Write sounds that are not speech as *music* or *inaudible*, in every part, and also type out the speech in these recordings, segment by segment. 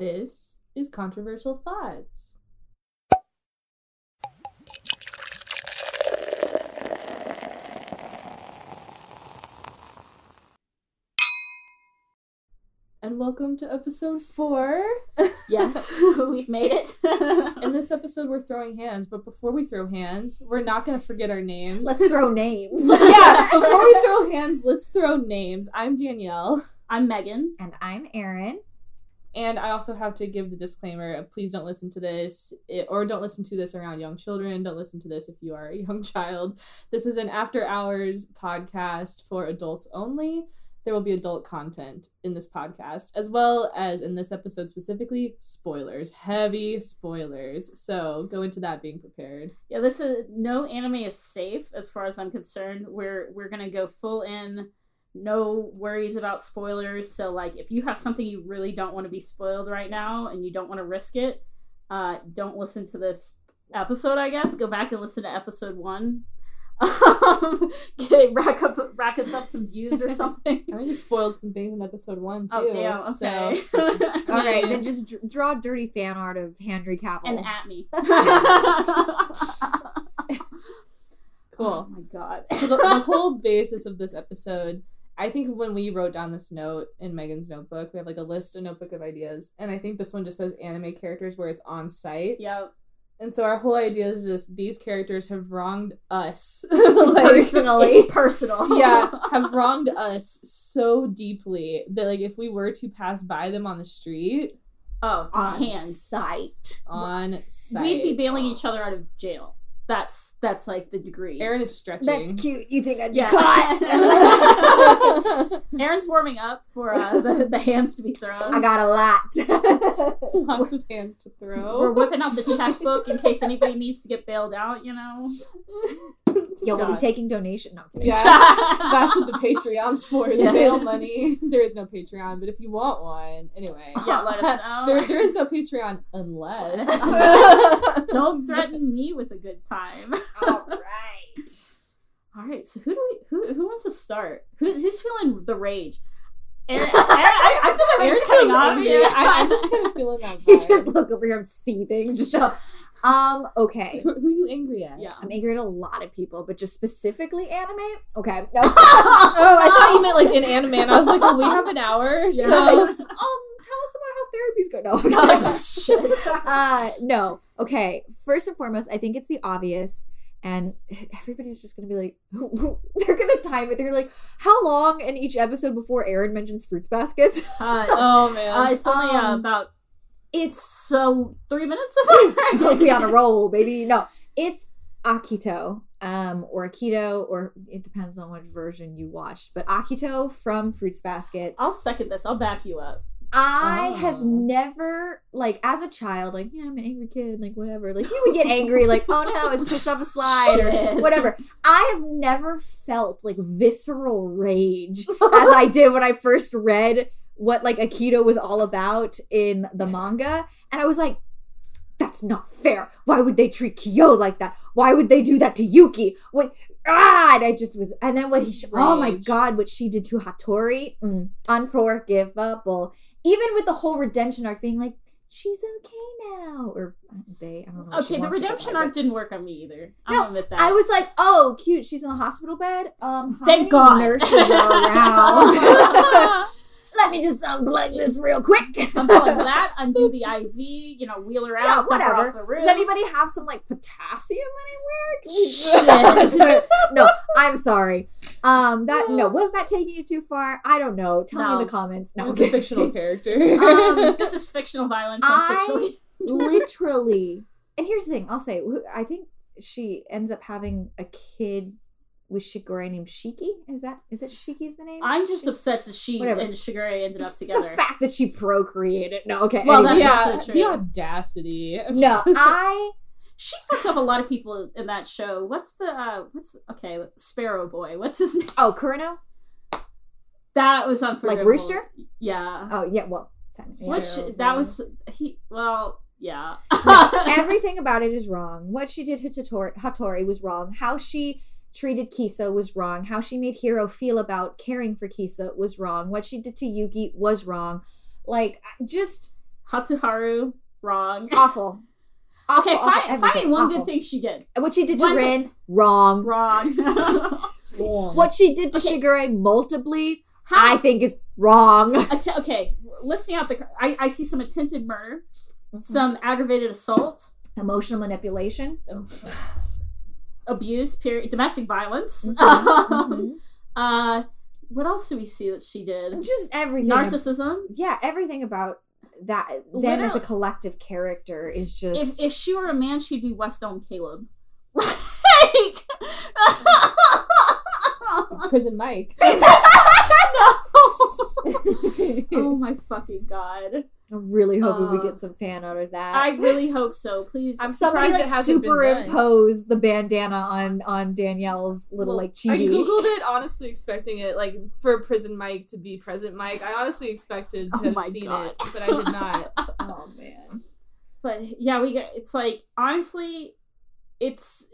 This is Controversial Thots. And welcome to episode four. Yes, *laughs* we've made it. In this episode, we're throwing hands, but before we throw hands, we're not going to forget our names. Let's throw names. *laughs* yeah, *laughs* before we throw hands, let's throw names. I'm Danielle. I'm Megan. And I'm Erin. And I also have to give the disclaimer of please don't listen to this it, or don't listen to this around young children. Don't listen to this if you are a *laughs* young child. This is an after hours podcast for adults only. There will be adult content in this podcast, as well as in this episode specifically, spoilers, heavy spoilers. So go into that being prepared. Yeah, this is no anime is safe as far as I'm concerned. We're we're gonna go full in, no worries about spoilers. So like, if you have something you really don't want to be spoiled right now and you don't want to risk it, uh, don't listen to this episode. I guess go back and listen to episode one. *laughs* Um, get, rack up rack us up some views or *laughs* something. I think you spoiled some things in episode one too. Oh damn! Okay. So, Okay, *laughs* Yeah. then just dr- draw dirty fan art of Henry Cavill. and at me. Cool. Oh my god. so the, the whole basis of this episode i think when we wrote down this note in megan's notebook we have like a list a notebook of ideas and i think this one just says anime characters where it's on site Yep. and so our whole idea is just these characters have wronged us *laughs* Like, Personally. *laughs* Personal. *laughs* yeah have wronged us so deeply that like if we were to pass by them on the street Oh, on hands. sight. on site We'd be bailing each other out of jail. That's that's like the degree. Erin is stretching That's cute. You think I'd be Yeah. caught? *laughs* *laughs* Erin's warming up for uh, the, the hands to be thrown. I got a lot. *laughs* lots of hands to throw We're whipping out the checkbook in case anybody needs to get bailed out. You know. Yo, we'll be taking donation. No. Yeah, *laughs* that's what the Patreon's for is Yeah. bail money. There is no Patreon, but if you want one, anyway. *laughs* Yeah, let us know. There, there is no Patreon unless. *laughs* Don't threaten me with a good time. All right. All right. So who do we? Who who wants to start? Who, who's feeling the rage? Erin, Erin, I, I feel like Erin rage coming feels on angry. I, I'm just kind of feeling that *laughs* You vibe. just look over here. I'm seething. Just um. Okay. who, who are you angry at? Yeah. I'm angry at a lot of people, but just specifically anime. Okay. *laughs* No. Oh, I thought you meant like in *laughs* anime, and I was like, well, we have an hour, Yeah. so. um, tell us about how therapy's going. No, Oh, shit. uh, no. Okay. First and foremost, I think it's the obvious, and *laughs* everybody's just gonna be like, *laughs* *laughs* they're gonna time it. They're like, how long in each episode before Erin mentions fruits baskets? Uh, Oh man. uh, it's only uh, Um, about It's so three minutes of we on a roll, baby. No, it's Akito, um, or Akito, or it depends on which version you watched. But Akito from Fruits Baskets. I'll second this. I'll back you up. I have Oh. never like as a child, like, yeah, I'm an angry kid, like whatever. Like you would get angry, like, oh no, I was pushed off a slide or *laughs* whatever. I have never felt like visceral rage *laughs* as I did when I first read what like Akito was all about in the manga. And I was like, that's not fair. Why would they treat Kyo like that? Why would they do that to Yuki? What ah and I just was and then what he oh my god, what she did to Hatori, mm, unforgivable. Even with the whole redemption arc being like, she's okay now. Or they, I don't know. Okay, the wants to go redemption arc didn't work on me either. No, I'll admit that. I was like, oh, cute. She's in the hospital bed. Um, Thank God. Nurses are *laughs* around. *laughs* *laughs* Let me just unplug this real quick. *laughs* Unplug *laughs* that, undo the IV, you know, wheel her Yeah, out, her whatever. off the roof. Does anybody have some like potassium anywhere? *laughs* no, I'm sorry. Um, that no, was that taking you too far? I don't know. Tell me in the comments. No, it's a fictional character. Um, This is fictional violence. I- literally. And here's the thing. I'll say. I think she ends up having a kid with Shigure named Shiki. Is that is it Shiki's the name? I'm just upset that she Whatever. and Shigure ended up together. The fact that she procreated. No, okay. Well, anyway. that's yeah, also the true. audacity. no. *laughs* I She fucked up a lot of people in that show. What's the uh what's okay, Sparrow Boy. What's his name? oh Kureno. That was unforgivable. Like Rooster? Yeah. Oh yeah. Well, technically, Which Sparrow that was he well, yeah. everything *laughs* about it is wrong. What she did to Hatori, Hatori was wrong. How she treated Kisa was wrong. How she made Hiro feel about caring for Kisa was wrong. What she did to Yuki was wrong. Like just Hatsuharu, wrong. *laughs* Awful. Awful, okay, find, find me one awful. good thing she did. What she did to One- Rin, wrong. Wrong. *laughs* *laughs* What she did to Okay. Shigure multiply, How? I think is wrong. Att- okay, listing out the. I, I see some attempted murder, Mm-hmm. some aggravated assault, Emotional manipulation. *sighs* *sighs* *sighs* abuse, period, domestic violence. Mhm. *laughs* uh, what else do we see that she did? Just everything. Narcissism. yeah, everything about that them as a collective character is just If if she were a man, she'd be West Elm Caleb. *laughs* Like. *laughs* Prison Mike. no. oh my fucking god! I'm really hoping we Uh, get some fan out of that. I *laughs* really hope so. Please. I'm Somebody surprised like it hasn't been superimpose the bandana on on Danielle's little Well, like I googled it honestly, expecting it like for Prison Mike to be Present Mike. I honestly expected to Oh have seen God. it, but I did not. *laughs* oh man. but yeah, we get. It's like honestly, it's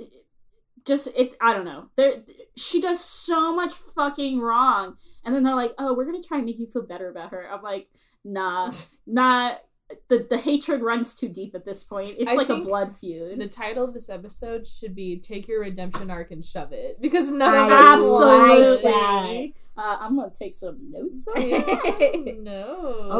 just it. I don't know. There, she does so much fucking wrong, and then they're like, "Oh, we're gonna try and make you feel better about her." I'm like, nah, *laughs* not. The, the hatred runs too deep at this point. It's I like a blood feud. The title of this episode should be "Take Your Redemption Arc and Shove It" because none I of us Absolutely. like that. Uh, I'm gonna take some notes. on this. *laughs* No.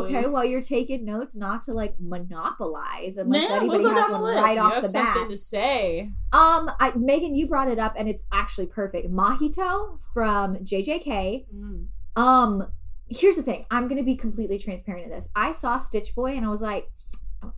Okay, well you're taking notes not to like monopolize unless Yeah, we'll anybody has the one list. right you off have the something bat. to say. Um, I, Megan, you brought it up, and it's actually perfect. Mahito from JJK. Mm. Um, here's the thing. I'm gonna be completely transparent in this. I saw Stitch Boy, and I was like,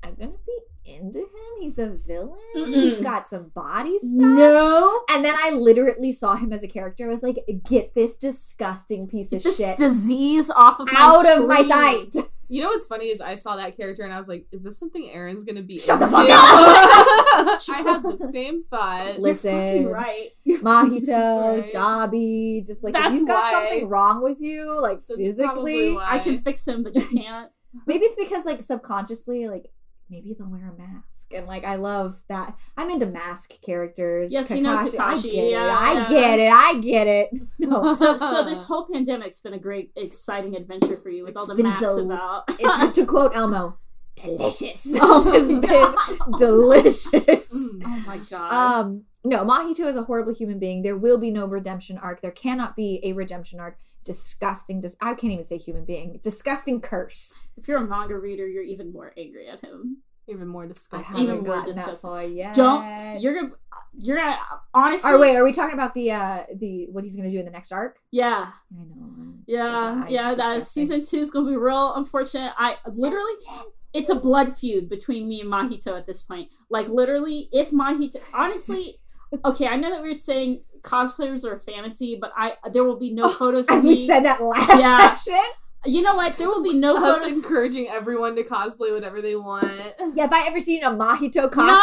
i'm gonna be into him? He's a villain. He's Mm-mm. got some body stuff." No, And then I literally saw him as a character. I was like, "Get this disgusting piece of this shit disease off of my out of my sight." You know what's funny is I saw that character and I was like, "Is this something Erin's gonna be?" Shut the fuck *laughs* up! I had the same thought. Listen. You're fucking right. *laughs* Mahito, Right. Dabi, just like That's if you've got why. something wrong with you, like That's probably physically, why. I can fix him, but you *laughs* can't. maybe it's because like subconsciously, like maybe they'll wear a mask, and like I love that. I'm into mask characters. Yes, you know I Kakashi, get it. yeah, I yeah. get it. I get it. *laughs* No, So, so this whole pandemic's been a great, exciting adventure for you with all the been masks del- about. it's to *laughs* quote Elmo, delicious. *laughs* Oh it's been delicious. Mm. oh my god. Um, no, Mahito is a horrible human being. There will be no redemption arc. There cannot be a redemption arc. Disgusting. Dis- I can't even say human being. Disgusting curse. if you're a manga reader, you're even more angry at him. Even more disgusting. Even more disgusting. yet. Don't. You're gonna. You're gonna. Honestly. Or wait, are we talking about the uh the what he's gonna do in the next arc? Yeah. I know. Yeah. I- Yeah. That season two is gonna be real unfortunate. I literally. It's a blood feud between me and Mahito at this point. Like literally, if Mahito, honestly, okay, I know that we are saying cosplayers are a fantasy, but I there will be no oh, photos As we me. said that last Yeah. section. you know what? There will be no Us photos. encouraging everyone to cosplay whatever they want. Yeah, if I ever seen a Mahito cosplay,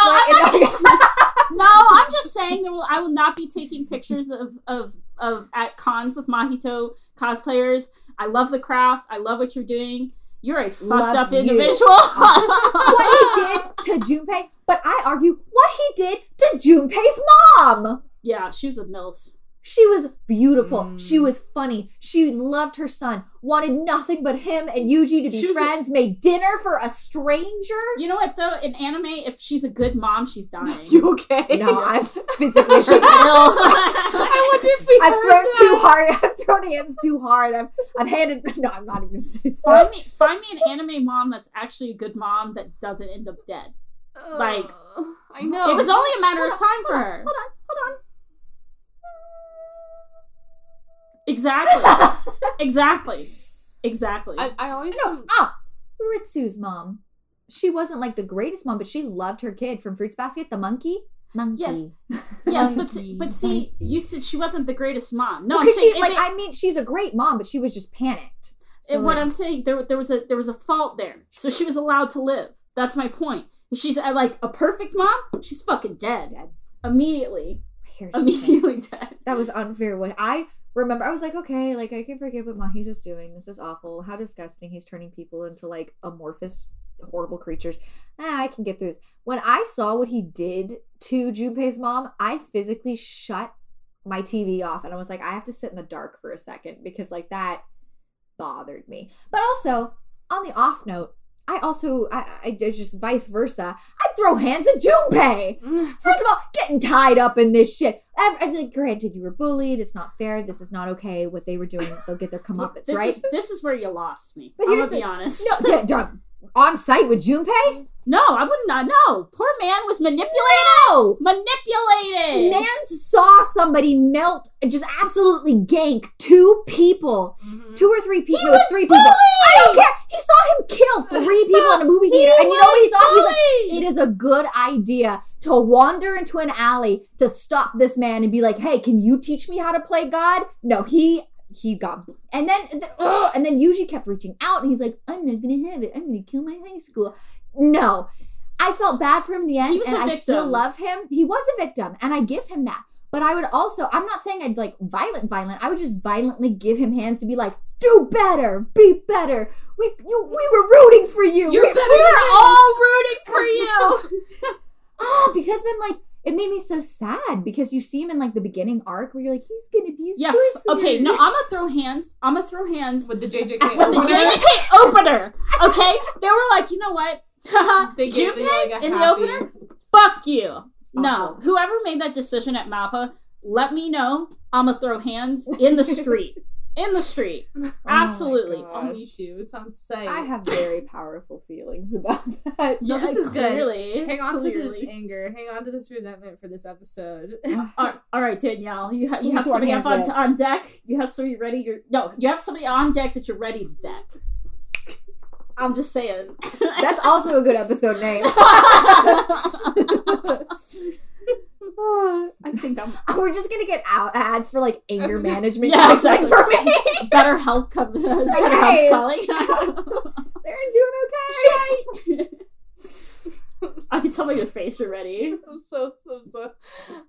I'm in the- *laughs* No, I'm just saying there will. I will not be taking pictures of of of at cons with Mahito cosplayers. I love the craft. I love what you're doing. You're a fucked Love up you. individual. *laughs* what he did *laughs* to Junpei, but I argue he did to Junpei's mom. yeah, she was a milf. She was beautiful. Mm. She was funny. She loved her son. Wanted nothing but him and Yuji to be She was a- friends. made dinner for a stranger. You know what though? In anime, if she's a good mom, she's *laughs* dying. You okay? No, I'm *laughs* physically. she's ill. *laughs* I wonder if we I've heard thrown that. too hard. I've thrown hands too hard. I've I've handed. No, I'm not even. find me, find me an anime mom that's actually a good mom that doesn't end up dead. like- Ugh, I know. It was only a matter of Hold on, time for hold on, her. Hold on, hold on. Exactly. *laughs* Exactly. I, I always no, ah, Ritsu's mom. She wasn't like the greatest mom, but she loved her kid from Fruits Basket, the monkey. Monkey. Yes. *laughs* Yes, but Monkey. but see, you said she wasn't the greatest mom. No, I'm because saying she like it- I mean she's a great mom, but she was just panicked. So, and what I'm saying there there was a there was a fault there, so she was allowed to live. That's my point. She's uh, like a perfect mom, she's fucking dead immediately. the thing. Immediately dead. that was unfair. What I remember, I was like, okay, like I can forgive what Mahito's doing. This is awful. How disgusting. He's turning people into like amorphous, horrible creatures. Ah, I can get through this. When I saw what he did to Junpei's mom, I physically shut my TV off and I was like, I have to sit in the dark for a second because like that bothered me. But also, on the off note, I also I, I it's just vice versa. I throw hands at Junpei. *laughs* First of all, getting tied up in this shit. I, I, like, granted, you were bullied. It's not fair. This is not okay. What they were doing, they'll get their *laughs* comeuppance, this right? is this is where you lost me. But I'm here's gonna be the- honest. no, yeah, *laughs* on site with Junpei. No, I would not. No, poor man was manipulated. No, Manipulated. Mans saw somebody melt, just absolutely gank two people, Mhm. two or three people. He it was three people. I don't care. He saw him kill three *laughs* people in a movie theater, and you know what he thought? He's like, it is a good idea to wander into an alley to stop this man and be like, "Hey, can you teach me how to play God?" No, he he got and then th- ugh, and then Yuji kept reaching out and he's like, "I'm not gonna have it. I'm gonna kill my high school." No, I felt bad for him in the end, and I still love him. He was a victim, and I give him that. But I would also, I'm not saying I'd like violent, violent. I would just violently give him hands to be like, do better, be better. We, you, we were rooting for you. You're we, better we were this." all rooting for you. *laughs* oh, because then like it made me so sad because you see him in like the beginning arc where you're like, he's gonna be. Yeah. so f- okay. No, I'm gonna throw hands. I'm gonna throw hands with the JJK. With *laughs* with the. JJK *laughs* opener. Okay, they were like, you know what? *laughs* They gave me, like, a in the opener. Fuck you. No, whoever made that decision at Mappa, let me know. I'm gonna throw hands in the street. In the street. *laughs* Oh Absolutely. Oh, me too. It sounds sick. I have very *laughs* powerful feelings about *laughs* that. No, this is good. clearly, Hang on to this anger. Hang on to this resentment for this episode. All all right, Danielle, you, ha- you have somebody up on, on deck. You have somebody ready. You're no, you have somebody on deck that you're ready to deck. I'm just saying. That's also a good episode name. I think I'm *laughs* We're just gonna get out ads for like anger *laughs* management. Yeah, exactly. for me. *laughs* better help come. Better Hey. help calling. Sarah doing okay? I can tell by your face you're ready. I'm so so so.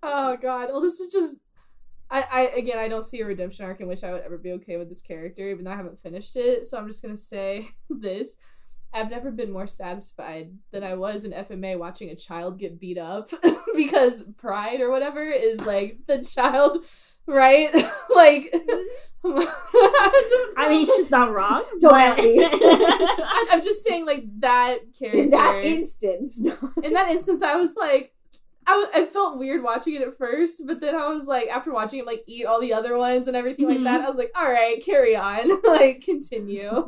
Oh god. Well, this is just. I, I again I don't see a redemption arc in which I would ever be okay with this character, even though I haven't finished it. So I'm just gonna say this. I've never been more satisfied than I was in FMA watching a child get beat up *laughs* because pride or whatever is like the child, right? *laughs* like, *laughs* I, I mean, she's not wrong. Don't but- me. I, I'm just saying, like that character. In that instance, no. in that instance, I was like, I, felt weird watching it at first, but then I was like, after watching him like eat all the other ones and everything like that, mm-hmm. I was like, all right, carry on, like continue.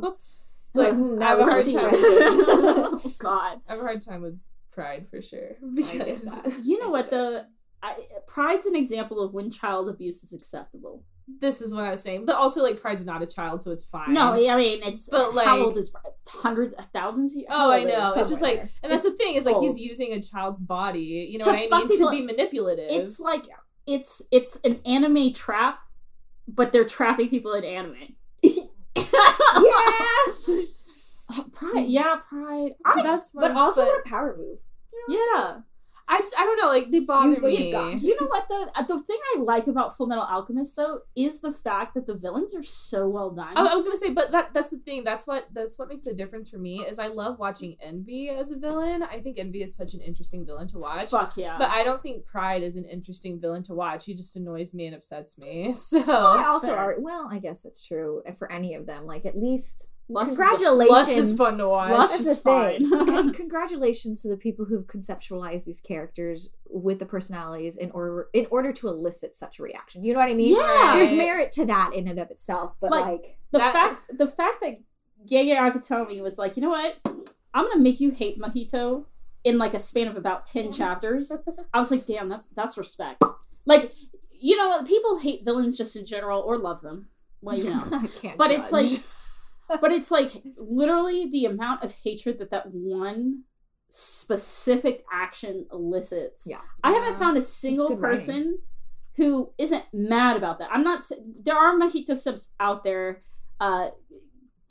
It's like Hmm, I have a hard time. *laughs* oh God. *laughs* I have a hard time with pride for sure because. *laughs* You know what though? I, pride's an example of when child abuse is acceptable. this is what I was saying, but also like pride's not a child, so it's fine. No, I mean it's. But, But how old is Pride? hundreds, thousands? of- Oh, I know. it? It's just like, and that's It's the thing is like he's using a child's body. You know To what I mean? people- to be manipulative. It's like it's it's an anime trap, but they're trapping people in anime. Yeah. *laughs* Pride, yeah, pride. So that's but also but- what a power move. Yeah. I just I don't know. Like they bother Use what me. you've got. You know what though? Uh, The thing I like about Full Metal Alchemist though is the fact that the villains are so well done. I, I was gonna say, but that that's the thing. That's what that's what makes the difference for me is I love watching Envy as a villain. I think Envy is such an interesting villain to watch. Fuck yeah. But I don't think Pride is an interesting villain to watch. He just annoys me and upsets me. *laughs* So I also fair. are well. I guess that's true for any of them. Like at least Lust is a- congratulations. Lust is fun to watch. Lust That's is the thing. fine. *laughs* *laughs* Con- Congratulations to the people who've conceptualized these characters with the personalities in order in order to elicit such a reaction. You know what I mean? Yeah. There's merit to that in and of itself, but Like- like, the That- fact the fact that Gege Akutami was like, you know what? I'm gonna make you hate Mahito in like a span of about ten *laughs* chapters. I was like, damn, that's that's respect. Like, you know? People hate villains just in general or love them. Well, you know. I can't. but it's like but it's like literally the amount of hatred that that one specific action elicits Yeah. i haven't found a single good writing. person who isn't mad about that i'm not there are Mahito subs out there uh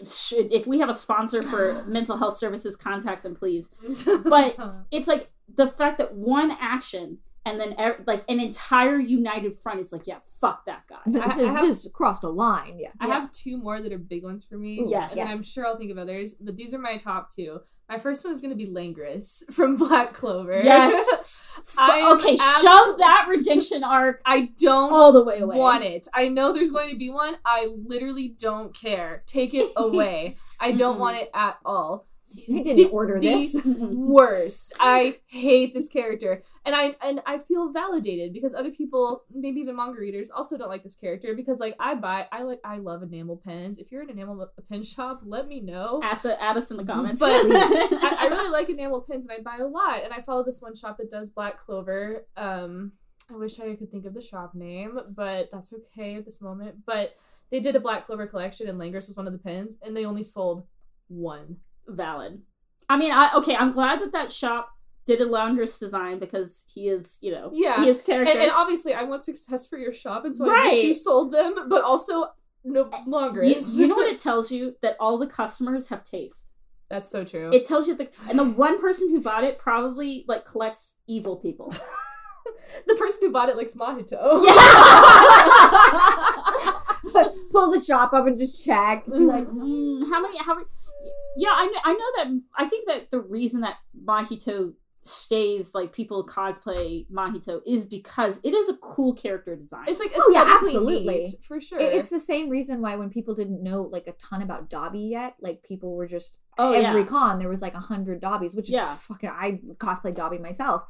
should if we have a sponsor for *laughs* mental health services contact them please *laughs* But- it's like the fact that one action and then like an entire united front is like yeah fuck that guy Th- I- I have- this crossed a line. Yeah. I Yeah. have two more that are big ones for me. Ooh, Yes. And I'm sure I'll think of others, but these are my top two. My first one is going to be Langris *laughs* from Black Clover. Yes. *laughs* I okay abso- shove that redemption arc *laughs* I don't all the way away want it. I know there's going to be one. I literally don't care. Take it away. I don't Mhm. want it at all. I didn't The- order the this. *laughs* worst. I hate this character, and I and I feel validated because other people, maybe even manga readers, also don't like this character because like I buy, I like, I love enamel pens. If you're an enamel pen *laughs* shop, let me know. At the add us in the *laughs* comments. But I, I really like enamel pens, and I buy a lot. And I follow this one shop that does Black Clover. Um, I wish I could think of the shop name, but that's okay at this moment. But they did a Black Clover collection, and Langris was one of the pens, and they only sold one. Valid. I mean, I okay. I'm glad that that shop did a Langris design because he is, you know, Yeah. he is character. And, and obviously, I want success for your shop, and so I wish you sold them, but also no longer. you, you know what *laughs* it tells you that all the customers have taste. That's so true. It tells you the and the one person who bought it probably like collects evil people. *laughs* the person who bought it likes Mahito. *laughs* Pull the shop up and just check. It's like, Mm, how many? How many? Yeah, I know, I know that. I think that the reason that Mahito stays like people cosplay Mahito is because it is a cool character design. It's like Oh, yeah, absolutely. neat, for sure. it- it's the same reason why when people didn't know like a ton about Dabi yet, like people were just oh every yeah, con there was like a hundred Dabis, which is Yeah. fucking I cosplay Dabi myself.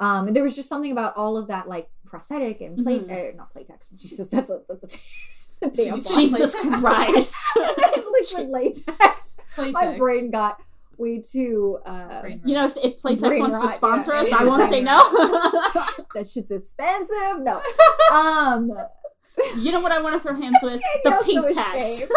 Um, and there was just something about all of that like prosthetic and plate, Mhm. uh, not playtex. Jesus, that's a that's a, *laughs* that's *laughs* a damn. Jesus Latex. Christ. *laughs* *laughs* liquid latex. My brain got way too. Uh, Brain You know, if, if Playtex Brain wants to sponsor yeah. us, I won't say no. that shit's expensive. No. Um. you know what I want to throw hands with? the pink so tax. ashamed.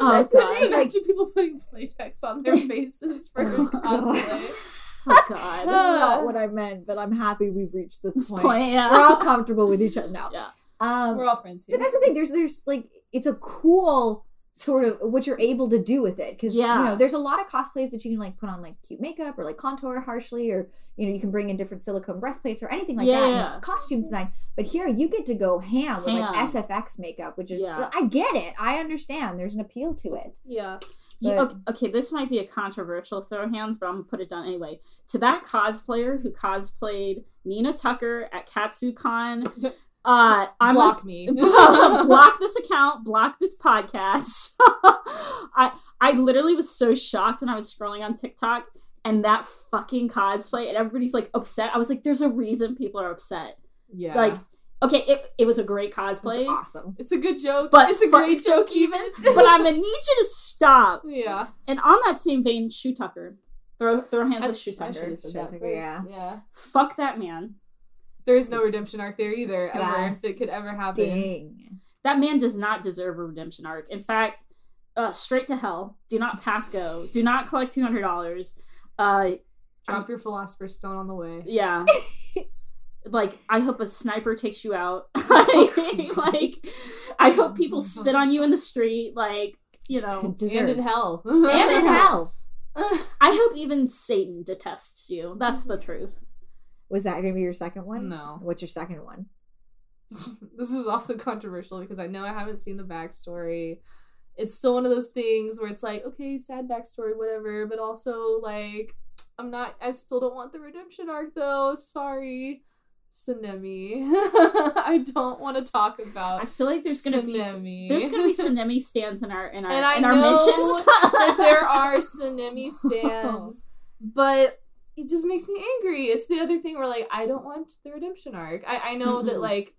Oh, That's God. Just imagine people putting playtex on their faces for Oh, God. cosplay. Oh God. That's not what I *laughs* meant, but I'm happy we've reached this, This point. point, yeah. We're all comfortable with each other now. *laughs* Yeah. Um, We're all friends here. but that's the thing. There's there's like it's a cool sort of what you're able to do with it because Yeah. you know there's a lot of cosplays that you can like put on like cute makeup or like contour harshly or you know you can bring in different silicone breastplates or anything like Yeah, that yeah. costume design but here you get to go ham with like sfx makeup which is i get it i understand there's an appeal to it yeah. You, okay, okay, this might be a controversial throw hands, but I'm gonna put it down anyway. To that cosplayer who cosplayed Nina Tucker at KatsuCon, *laughs* uh, I'm Block me. *laughs* block this account, block this podcast. *laughs* I I literally was so shocked when I was scrolling on TikTok and that fucking cosplay and everybody's like upset. I was like, there's a reason people are upset. yeah. Like, okay, it, it was a great it's cosplay, awesome it's a good joke, but it's a fuck- great joke even. *laughs* but I'm gonna need you to stop. yeah. And on that same vein, Shou Tucker. Throw throw hands with Shou Tucker. Shou Tucker, yeah. Yeah. Fuck that man. There is no redemption arc there either, ever, Yes. that could ever happen. ding That man does not deserve a redemption arc. In fact, uh, straight to hell. Do not pass go. Do not collect two hundred dollars. Uh, Drop your philosopher's stone on the way. yeah. *laughs* *laughs* like I hope a sniper takes you out. *laughs* *laughs* like I hope people spit on you in the street. Like you know. *laughs* And in hell. and in hell I hope even Satan detests you. That's the truth. was that gonna be your second one No. what's your second one this is also controversial because I know I haven't seen the backstory. It's still one of those things where it's like, okay, sad backstory, whatever, but also like, I'm not. I still don't want the redemption arc though. Sorry, Sanemi. *laughs* I don't want to talk about. I feel like there's gonna be there's gonna be *laughs* Sanemi stands in our in our and I in our mentions. *laughs* that there are Sanemi stands, but it just makes me angry. It's the other thing where like I don't want the redemption arc. I I know that Mm-mm. like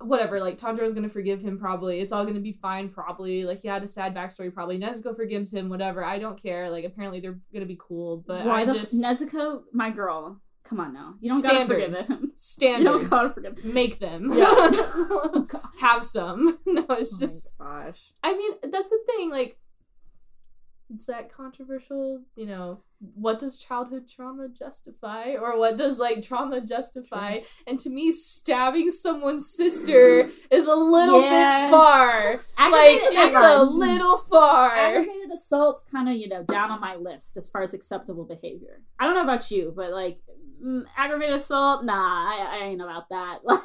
whatever, like Tanjiro's gonna forgive him probably. It's all gonna be fine probably. Like he had a sad backstory probably. Nezuko forgives him, whatever. I don't care. Like apparently they're gonna be cool, but Why I the just Nezuko, my girl. Come on now, you don't gotta forgive Standards. *laughs* You don't gotta forgive. Him. Make them. Yeah. *laughs* Oh, Have some. *laughs* No, it's Oh my just gosh I mean, that's the thing. Like, it's that controversial. You know, what does childhood trauma justify, or what does like trauma justify? And to me, stabbing someone's sister is a little Yeah. bit far. Like, it's a little far. aggravated assault, kind of you know down on my list as far as acceptable behavior. I don't know about you, but like mm, aggravated assault, nah, I, I ain't about that. *laughs*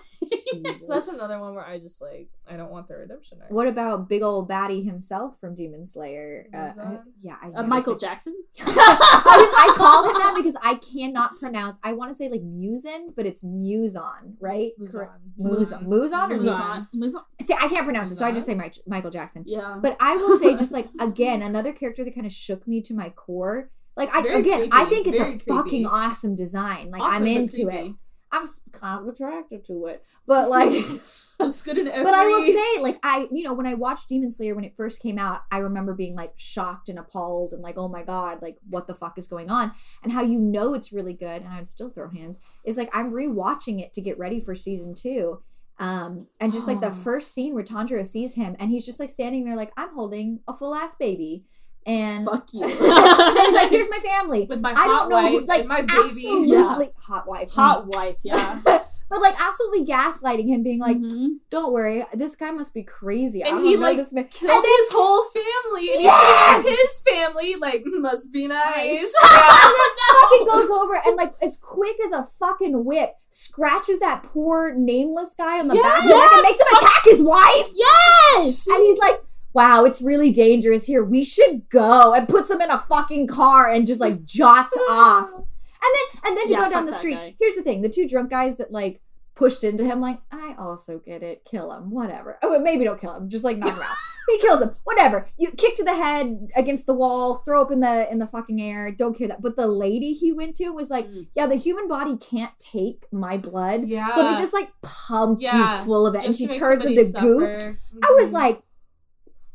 Like, So that's another one where I just like I don't want the redemption arc. What about big old baddie himself from Demon Slayer? Uh, I- yeah, I uh, Michael Jackson. *laughs* I, was, I call him that because I cannot pronounce. I want to say like Musin, but it's Muson, right? Correct. Muzon, Muzon or Muzon. Muson? See, I can't pronounce it, so I just say Mike, Michael Jackson. Yeah. But I will say, just like *laughs* again, another character that kind of shook me to my core. Like I Very again, I think it's a fucking awesome design. Like Awesome, I'm into it. I'm kind of attracted to it, but like. *laughs* Looks good in every. But I will say, like, I, you know, when I watched Demon Slayer when it first came out, I remember being like shocked and appalled and like, oh my God, like, what the fuck is going on? And how you know it's really good, and I'd still throw hands, is like, I'm rewatching it to get ready for season two. Um, and just like the Oh. first scene where Tanjiro sees him and he's just like standing there, like, I'm holding a full ass baby. And, Fuck you. and *laughs* he's like, here's my family. with my I hot don't know, wife like, my baby. absolutely Yeah. hot wife. Hot wife, yeah. *laughs* but like, absolutely gaslighting him, being like, Mhm. don't worry, this guy must be crazy. I And don't he, know like, this man. Killed And then his whole family, and Yes! he's his family. Like, must be nice. *laughs* Nice. and then fucking goes over and like as quick as a fucking whip scratches that poor nameless guy on the back the neck Yes! and makes him attack his wife. Yes! And he's like, "Wow, it's really dangerous here. We should go." And puts him in a fucking car and just like jots *laughs* off. And then and then to Yeah, go down the street. guy. Here's the thing: the two drunk guys that like pushed into him, like, I also get it. Kill him, whatever. Oh, maybe don't kill him. Just like knock him out. *laughs* he kills him, whatever. You kick to the head against the wall, throw up in the in the fucking air. Don't care that. But the lady he went to was like, Mm. yeah, the human body can't take my blood, Yeah. so we just like pump Yeah, you full of it, and she turns into goop. suffer. I was Mhm. like,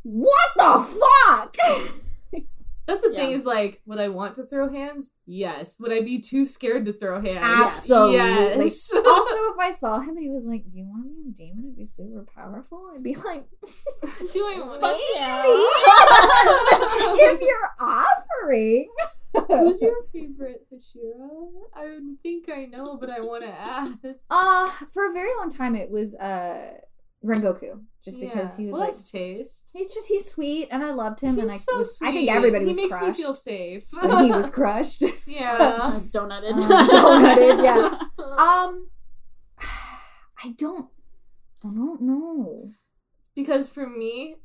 what the fuck? *laughs* That's the Yeah. thing is like, would I want to throw hands? Yes. Would I be too scared to throw hands? Absolutely. Yes. *laughs* also, if I saw him and he was like, "Do you want to be a demon and be super powerful?" I'd be like, *laughs* Do I want Fuck if you're offering. Who's your favorite Hashira? I would think I know, but I want to ask. Uh, for a very long time, it was uh Rengoku, just because Yeah. he was well, like, taste. he's just he's sweet, and I loved him, He's and I so was, sweet. I think everybody was He makes crushed me feel safe. when he was *laughs* crushed. yeah. *laughs* Donutted. Um, donutted, yeah. *laughs* um, I don't, I don't know. because for me,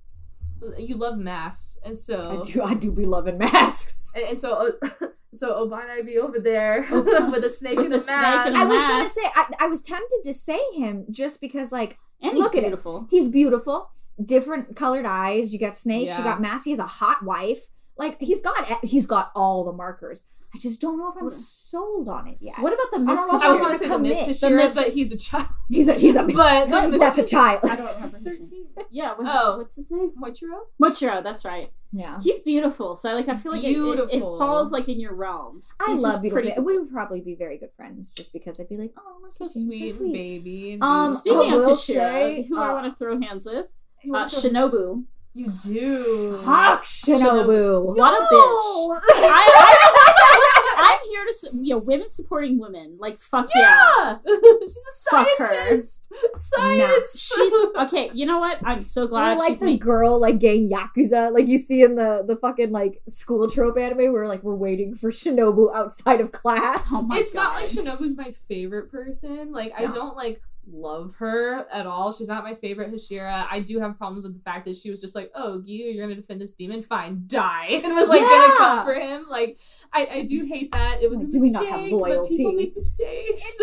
you love masks, and so I do, I do be loving masks. and, and so uh, so Obanai would be over there *laughs* Obanai. *laughs* with a snake With and a the snake mask. and a I was gonna say I, I was tempted to say him just because like and he's Look at it. beautiful. he's beautiful, different colored eyes. You got snakes, you got mass. He has a hot wife. Like he's got he's got all the markers. I just don't know if I'm What- sold on it yet. What about the I don't Mist if I was gonna say the commit. Mist The Hashira, but he's a child. *laughs* He's a he's a But the Mist- *laughs* that's a child. I don't He's remember thirteen. Yeah. What, Oh. what's his name? Moichiro? Mochiro. That's right. Yeah. He's beautiful. So like I feel like it- It, it, falls like in your realm. I He's love just beautiful. pretty- We would probably be very good friends just because I'd be like, oh, look So sweet, so sweet. baby. Um. Speaking I of will Hashira, say, who I uh, want to throw hands with, You uh, want to- Shinobu. You do. Fuck Shinobu. What a bitch. *laughs* I, I, I'm here to, su- you know, women supporting women. Like, fuck yeah. Yeah. *laughs* She's a Fuck her. scientist. Science. She's *laughs* okay. You know what? I'm so Or glad like she's the made. girl like gang yakuza, like you see in the the fucking like school trope anime where like we're waiting for Shinobu outside of class. Oh my it's not like Shinobu's my favorite person. Like I don't like love her at all. She's not my favorite Hashira. I do have problems with the fact that she was just like, "Oh, Giyu, you're gonna defend this demon? Fine, die," *laughs* and was like gonna Yeah. come for him. Like I, I do hate that. It was Like, a do we not have but loyalty? people make mistakes.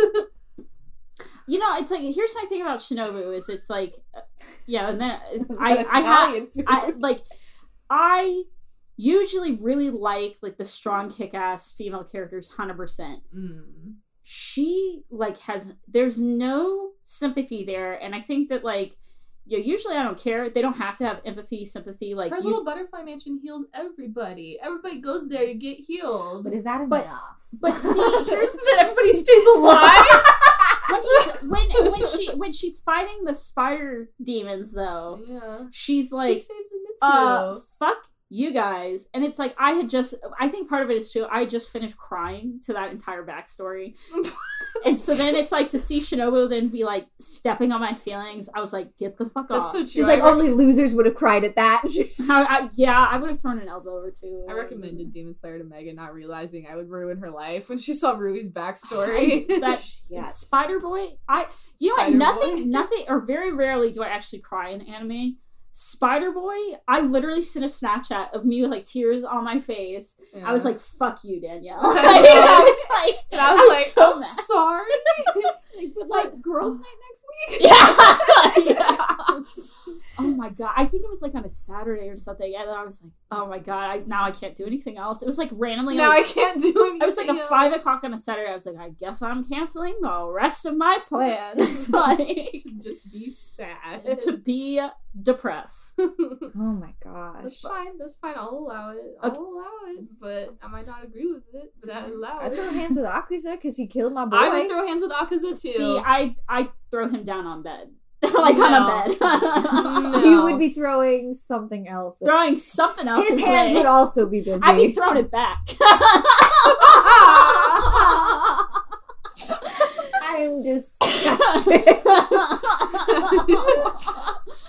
You know, it's like here's my thing about Shinobu is it's like, uh, yeah, and then *laughs* I I have I like I usually really like like the strong kick-ass female characters 100%. Mm. She like has there's no sympathy there and I think that like you know, usually I don't care. They don't have to have empathy, sympathy like Her you little butterfly mansion heals everybody. Everybody goes there to get healed. but is that But- enough? But see, here's *laughs* that everybody stays *laughs* alive. when he's when when she when she's fighting the spider demons though, yeah. she's like she saves Zenitsu. uh fuck you guys and it's like i had just i think part of it is too i just finished crying to that entire backstory *laughs* and so then it's like to see shinobu then be like stepping on my feelings i was like get the fuck That's off so true. She's like I, only losers would have cried at that. *laughs* How, I, yeah i would have thrown an elbow or two I recommended Demon Slayer to Megan, not realizing I would ruin her life when she saw Rui's backstory. that *laughs* Yes. spider boy i you know what nothing Boy. nothing or very rarely do i actually cry in anime Spider Boy, I literally sent a Snapchat of me with like tears on my face. I was mm. like, "Fuck you, Danielle." I *laughs* Like. I was like, And I was, I was like, so I'm mad. sorry. *laughs* *laughs* Like, but like girls' night next week. *laughs* yeah, yeah. *laughs* Oh my god! I think it was like on a Saturday or something, and I was like, "Oh my god! I now I can't do anything else." It was like randomly. now like, I can't do anything. *laughs* It was like a five o'clock on a Saturday. I was like, I guess I'm canceling the rest of my plans. like Just be sad. to be depressed. Oh my gosh. That's fine. That's fine. I'll allow it. I'll Okay. allow it. But I might not agree with it. But I mm-hmm. allow it. I it. throw hands with Akaza because he killed my boy. I would throw hands with Akaza too. See, I I throw him down on bed, *laughs* like on a bed, *laughs* *laughs* No. You would be throwing something else. throwing something else. His hands would also be busy. I'd be throwing it back. I'm disgusted.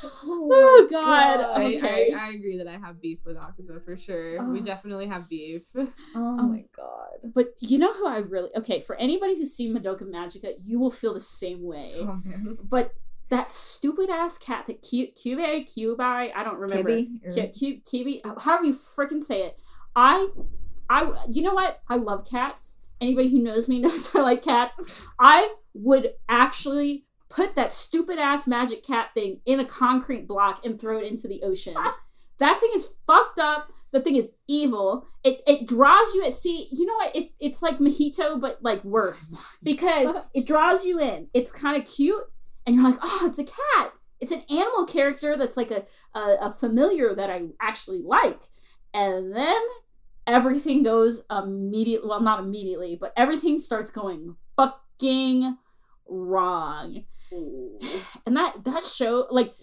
*laughs* oh *laughs* god. I, Okay. I, I agree that I have beef with Akaza for sure. we Oh. definitely have beef. *laughs* oh, oh my god. But you know who I really okay for anybody who's seen Madoka Magica, you will feel the same way. Oh, man. But that stupid ass cat that Q Cube Cubi, I don't remember. Kibby? Or- Ki- Ki- Kibi, uh, however you freaking say it. I, I, you know what? I love cats. Anybody who knows me knows I like cats. I would actually put that stupid ass magic cat thing in a concrete block and throw it into the ocean. *laughs* that thing is fucked up. The thing is evil. It it draws you. At see, you know what? It, it's like Mahito, but like worse *laughs* because *laughs* it draws you in. It's kind of cute, and you're like, oh, it's a cat. It's an animal character that's like a, a, a familiar that I actually like. And then everything goes immediately, well, not immediately, but everything starts going fucking wrong. And that, that show, like,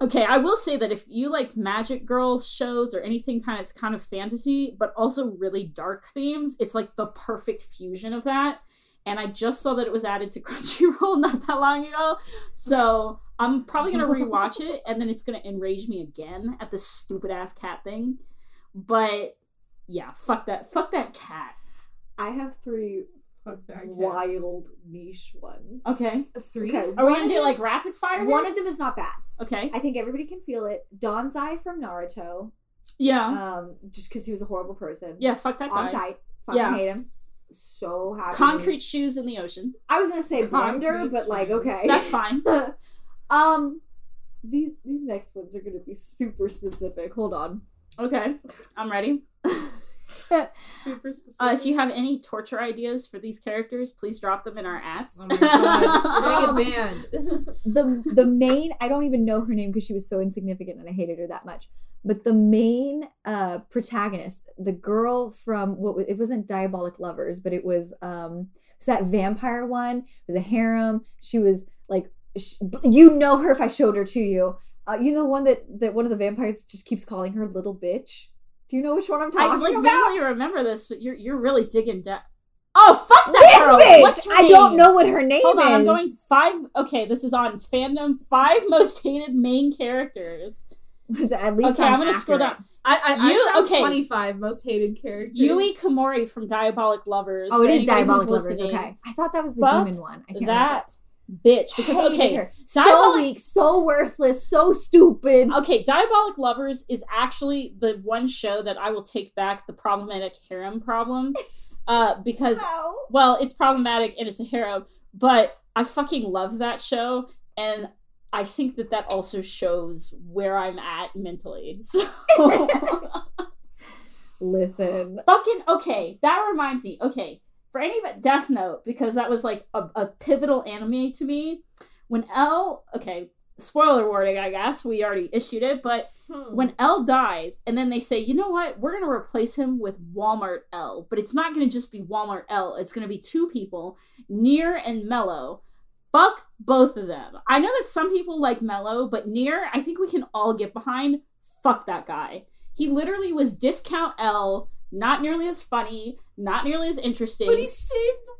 okay, I will say that if you like magic girl shows or anything kind of, it's kind of fantasy, but also really dark themes, it's like the perfect fusion of that and I just saw that it was added to *laughs* Crunchyroll not that long ago. So I'm probably gonna rewatch it, and then it's gonna enrage me again at this stupid ass cat thing. But yeah, fuck that, fuck that cat. I have three Fuck wild niche ones. Okay, Three? Okay. are we gonna do like rapid fire? them- here? One of them is not bad. okay, I think everybody can feel it. Danzo from Naruto. yeah, Um, just because he was a horrible person. yeah, fuck that On guy. site. Fucking Yeah. hate him. So happy. Concrete shoes in the ocean. I was gonna say blender, Concrete but like okay. That's fine. *laughs* um, these these next ones are gonna be super specific. Hold on. Okay, I'm ready. *laughs* Super specific. *laughs* Uh, if you have any torture ideas for these characters, please drop them in our ads. Oh my god. We're getting banned. *laughs* the the main I don't even know her name because she was so insignificant and I hated her that much. But the main uh protagonist, the girl from what was, it wasn't Diabolik Lovers, but it was um it's that vampire one. It was a harem. She was like sh- you know her if I showed her to you. Uh, you know the one that that one of the vampires just keeps calling her little bitch. Do you know which one I'm I talking like about? vaguely remember this, but you're you're really digging down. Oh fuck that This girl! bitch. What's her I don't know what her name Hold is. Hold on, I'm going five. Okay, this is on fandom. Five *laughs* most hated main characters. *laughs* At least Okay, I'm, gonna accurate. scroll down. I, I, You- I found okay. 25 most hated characters. Yui Komori from Diabolik Lovers. Oh, it is anybody Diabolik Lovers. Okay, I thought that was the Fuck demon one. I can't That bitch. *laughs* Because Hated okay, her. so Diabolik- weak, so worthless, so stupid. Okay, Diabolik Lovers is actually the one show that I will take back the problematic harem problem. *laughs* Uh, because No. well, it's problematic and it's a harem, but I fucking love that show, and I think that that also shows where I'm at mentally. *laughs* So, Listen, fucking okay. That reminds me. Okay, for any but Death Note because that was like a, a pivotal anime to me. When L, okay, spoiler warning, I guess we already issued it, but Hmm. when L dies, and then they say, you know what, we're gonna replace him with Walmart L, but it's not gonna just be Walmart L. It's gonna be two people, Near and Mello. Fuck both of them. I know that some people like Mello, but Near, I think we can all get behind. Fuck that guy. He literally was discount L, not nearly as funny, not nearly as interesting. But he saved the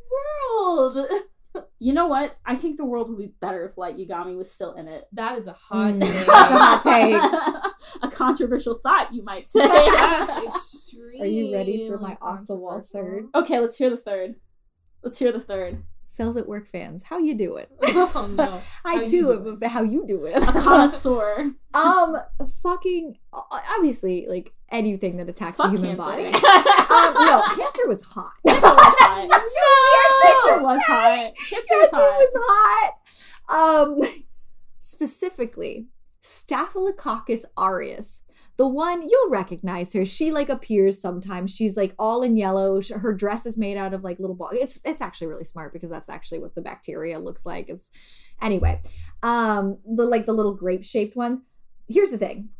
world. *laughs* you know what? I think the world would be better if Light Yagami was still in it. That is a hot Mm, take. that's a hot *laughs* take. a controversial thought, you might say. That's *laughs* extreme. Are you ready for my off the wall third? okay, let's hear the third. Let's hear the third. Cells at Work fans, how you doing? *laughs* oh no. *laughs* I How too, but how you doing? A *laughs* connoisseur. um, fucking obviously, like anything that attacks Fuck the human cancer. body. um, no, cancer was hot. Cancer was hot. That's Cancer was hot. Cancer Cancer was hot. was hot. Um, specifically, Staphylococcus aureus. The one you'll recognize her. She like appears sometimes. She's like all in yellow. Her dress is made out of like little balls. It's it's actually really smart because that's actually what the bacteria looks like. It's anyway. Um, the like the little grape shaped ones. Here's the thing.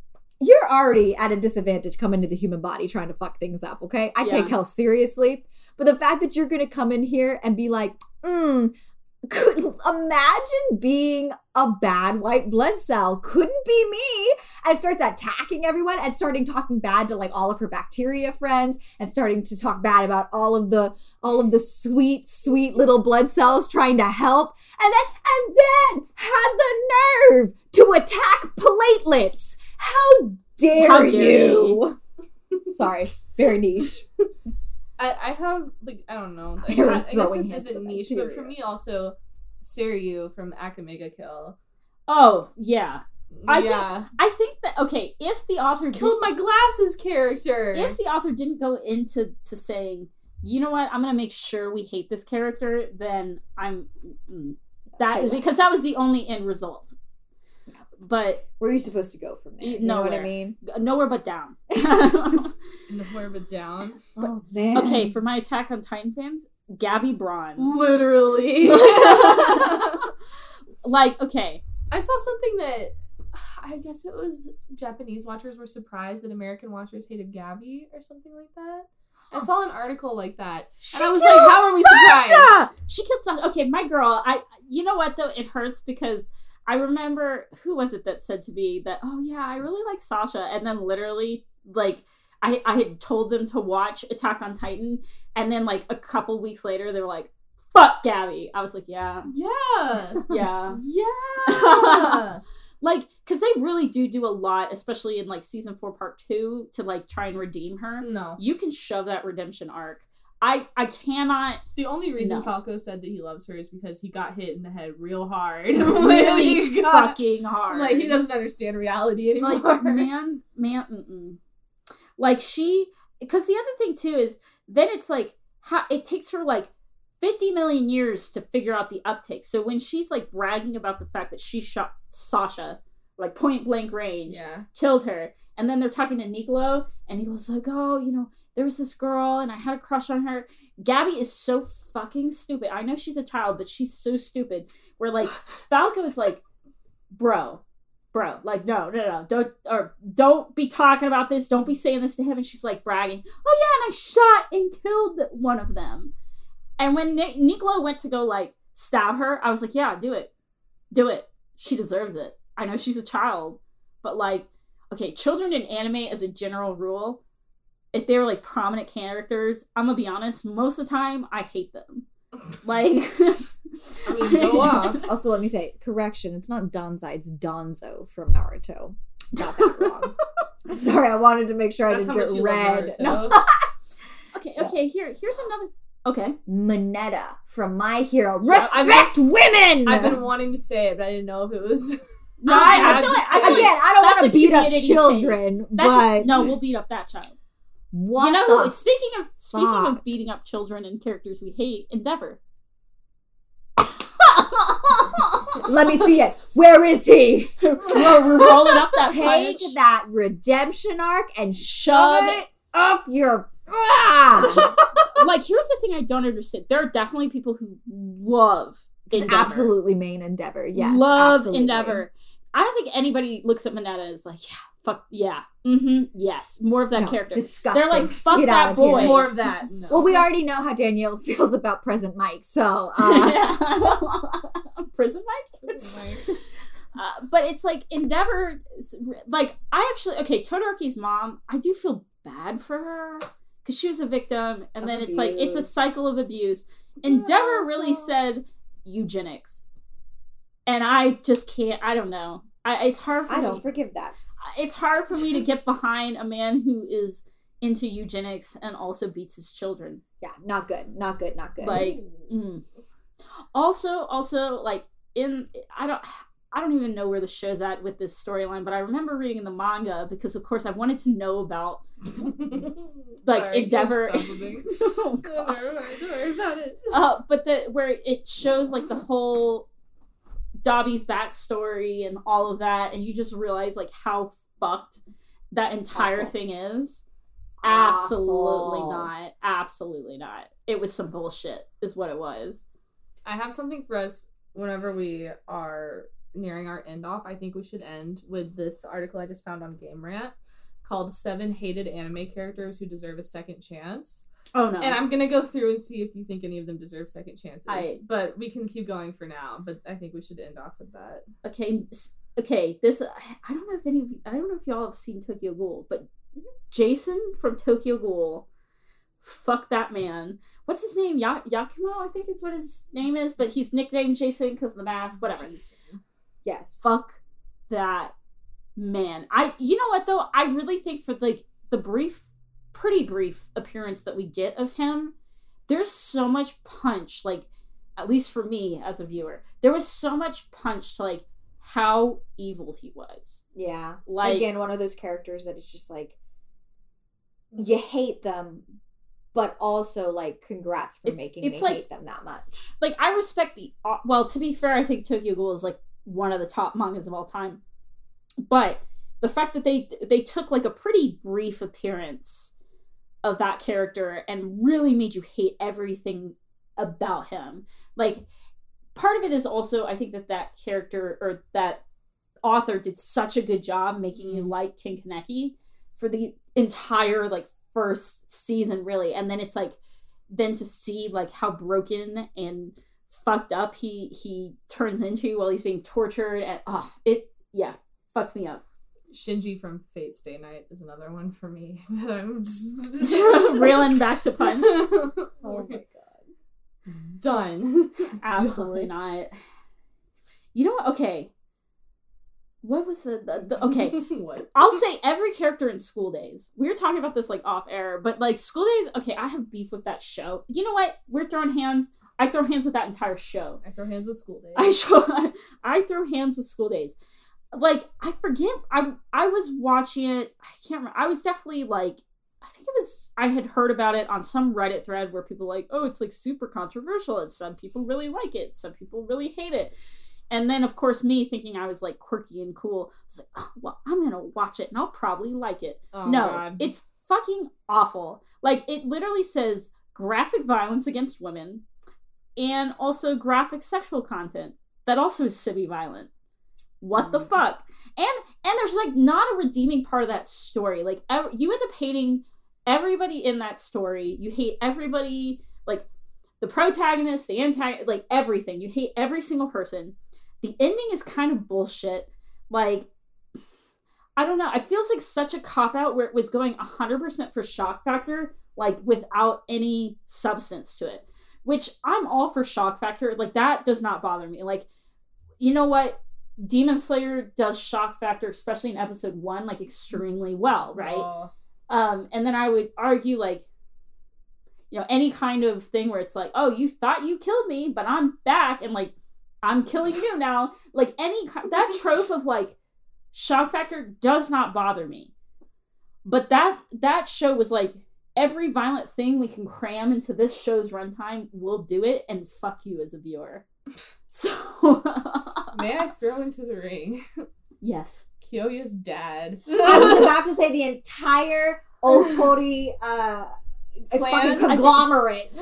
You're already at a disadvantage coming to the human body trying to fuck things up, okay? I take Yeah. health seriously. But the fact that you're gonna come in here and be like, mm, could imagine being a bad white blood cell. Couldn't be me. And starts attacking everyone and starting talking bad to like all of her bacteria friends and starting to talk bad about all of the all of the sweet sweet little blood cells trying to help. And then and then had the nerve to attack platelets. How dare, How dare you *laughs* sorry. Very niche *laughs* I, I have like I don't know. Like, I, I guess this isn't niche, but for me also, Seryu from Akame ga Kill. Oh yeah, I think- I think that okay. If the author killed my glasses character. if the author didn't go into to saying, you know what, I'm gonna make sure we hate this character, then I'm mm, that because that was the only end result. But where are you supposed to go from there You- you know what i mean nowhere but down. *laughs* nowhere but down. oh man okay, for my Attack on Titan fans, Gabby Braun. Literally. *laughs* *laughs* Like, okay, I saw something that I guess it was Japanese watchers were surprised that American watchers hated Gabby or something like that. I saw an article like that. She And I was like, how are we surprised? She killed Sasha. Okay, my girl. I. You know what though? It hurts because I remember who was it that said to me that, oh yeah, I really like Sasha, and then literally like I I had told them to watch Attack on Titan, and then like a couple weeks later they were like, fuck Gabby. I was like, yeah, Yeah. yeah. *laughs* Yeah. *laughs* like because they really do do a lot especially in like season four part two to like try and redeem her no. you can shove that redemption arc i i cannot The only reason No. Falco said that he loves her is because he got hit in the head real hard. *laughs* really got- fucking hard *laughs* Like he doesn't understand reality anymore. like man man mm-mm. like she because the other thing too is then it's like how it takes her like 50 million years to figure out the uptake so when she's like bragging about the fact that she shot sasha like point blank range yeah. killed her. And then they're talking to Nicolo, and he Nicolo's like, oh, you know, there was this girl, and I had a crush on her. Gabby is so fucking stupid. I know she's a child, but she's so stupid. Where like Falco *laughs* Falco's like, bro, bro, like no, no, no, don't or don't be talking about this. Don't be saying this to him. And she's like bragging, oh yeah, and I shot and killed one of them. And when Ni- Nicolo went to go like stab her, I was like, yeah, do it, do it. She deserves it. I know she's a child, but like, okay, children in anime as a general rule, if they're like prominent characters, I'm gonna be honest, most of the time I hate them. *laughs* Like, I mean, go *laughs* off. Also, let me say, correction, it's not Danzai, it's Danzo from Naruto. Got that *laughs* wrong. Sorry, I wanted to make sure I That's how didn't get you red. No. Okay, okay, here, here's another. Okay, Mineta from My Hero. Yeah, I've Respect women! I've been wanting to say it, but I didn't know if it was. No, I- I, I feel like I feel like Again, I don't want to beat up children, but no, we'll beat up that child. what you know, speaking of speaking of beating up children and characters we hate, Endeavor. Let me see it. Where is he? we're, rolling up that Take punch. that redemption arc and Shove it up your. Ah! *laughs* like here's the thing I don't understand. There are definitely people who love Endeavor. absolutely main endeavor. Yes, love absolutely. Endeavor. I don't think anybody looks at Mineta as like, yeah, fuck, yeah, mm-hmm, yes, more of that No, character. Disgusting. They're like, fuck Get that out of here. boy. More of that. *laughs* No. Well, we already know how Danielle *laughs* feels about Present Mic, so uh, *laughs* Prison Mike. Uh, but it's like Endeavor, like I actually okay. Todoroki's mom, I do feel bad for her because she was a victim, and Of then it's like it's a cycle of abuse. Endeavor really so- said eugenics, and I just can't. I don't know. I, it's hard. For I don't forgive that. It's hard for me to *laughs* get behind a man who is into eugenics and also beats his children. Yeah, not good. Not good. Not good. Like, mm. Also, also like in I don't I don't even know where the show's at with this storyline, but I remember reading in the manga because of course I wanted to know about *laughs* like Sorry, Endeavor. I just found something. *laughs* Oh, God. worry, don't worry about it. uh, but the where it shows like the whole Dabi's backstory and all of that, and you just realize like how fucked that entire Awful. thing is. Absolutely Awful. not. Absolutely not. It was some bullshit, is what it was. I have something for us whenever we are nearing our end off. I think we should end with this article I just found on Game Rant called Seven Hated Anime Characters Who Deserve a Second Chance. Oh no. And I'm gonna go through and see if you think any of them deserve second chances. I- but we can keep going for now. But I think we should end off with that. okay okay this i don't know if any of you, i don't know if y'all have seen tokyo ghoul but jason from tokyo ghoul fuck that man what's his name ya- yakumo i think is what his name is but he's nicknamed jason because of the mask whatever Yes. fuck that man i you know what though i really think for like the brief pretty brief appearance that we get of him there's so much punch like at least for me as a viewer there was so much punch to like how evil he was Yeah. Like- Again, one of those characters that is just like you hate them, but also like congrats for It's- making it's me like- hate them that much. like i respect the uh, well to be fair i think tokyo ghoul is like one of the top mangas of all time. But the fact that they they took like a pretty brief appearance of that character and really made you hate everything about him. Like part of it is also i think that that character or that author did such a good job making you like ken kaneki for the entire like first season really. And then it's like then to see like how broken and fucked up he he turns into while he's being tortured and oh it yeah fucked me up Shinji from Fate Stay Night is another one for me *laughs* that I'm just *laughs* reeling back to punch *laughs* Oh my god. Done. absolutely not you know what okay what was the, the, the okay what? I'll say every character in School Days. We were talking about this like off air, but like School Days, okay, I have beef with that show. You know what? We're throwing hands. I throw hands with that entire show. I throw hands with school days. I show *laughs* I throw hands with School Days. Like I forget I I was watching it. I can't remember. I was definitely like I think it was I had heard about it on some Reddit thread where people were like, "Oh, it's like super controversial and some people really like it, some people really hate it." And then, of course, me thinking I was like quirky and cool, I was like, oh, well, I'm gonna watch it and I'll probably like it. Oh, no, God. it's fucking awful. Like, it literally says graphic violence against women and also graphic sexual content that also is semi violent. What the Mm. fuck? And and there's like not a redeeming part of that story. Like ev- you end up hating everybody in that story. You hate everybody, like the protagonist, the antagonist, like everything. You hate every single person. The ending is kind of bullshit. Like I don't know. It feels like such a cop out where it was going 100% for shock factor, like without any substance to it. Which I'm all for shock factor. Like that does not bother me. Like, you know what? Demon Slayer does shock factor, especially in episode one, like extremely well, right? Um, and then I would argue like, you know, any kind of thing where it's like, oh, you thought you killed me, but I'm back, and like, I'm killing you now. Like any that *laughs* trope of like shock factor does not bother me. But that that show was like every violent thing we can cram into this show's runtime, we'll do it, and fuck you as a viewer. *laughs* So May I throw into the ring *laughs* yes, Kyoya's dad? I was *laughs* about to say the entire Otori uh Plan? fucking conglomerate.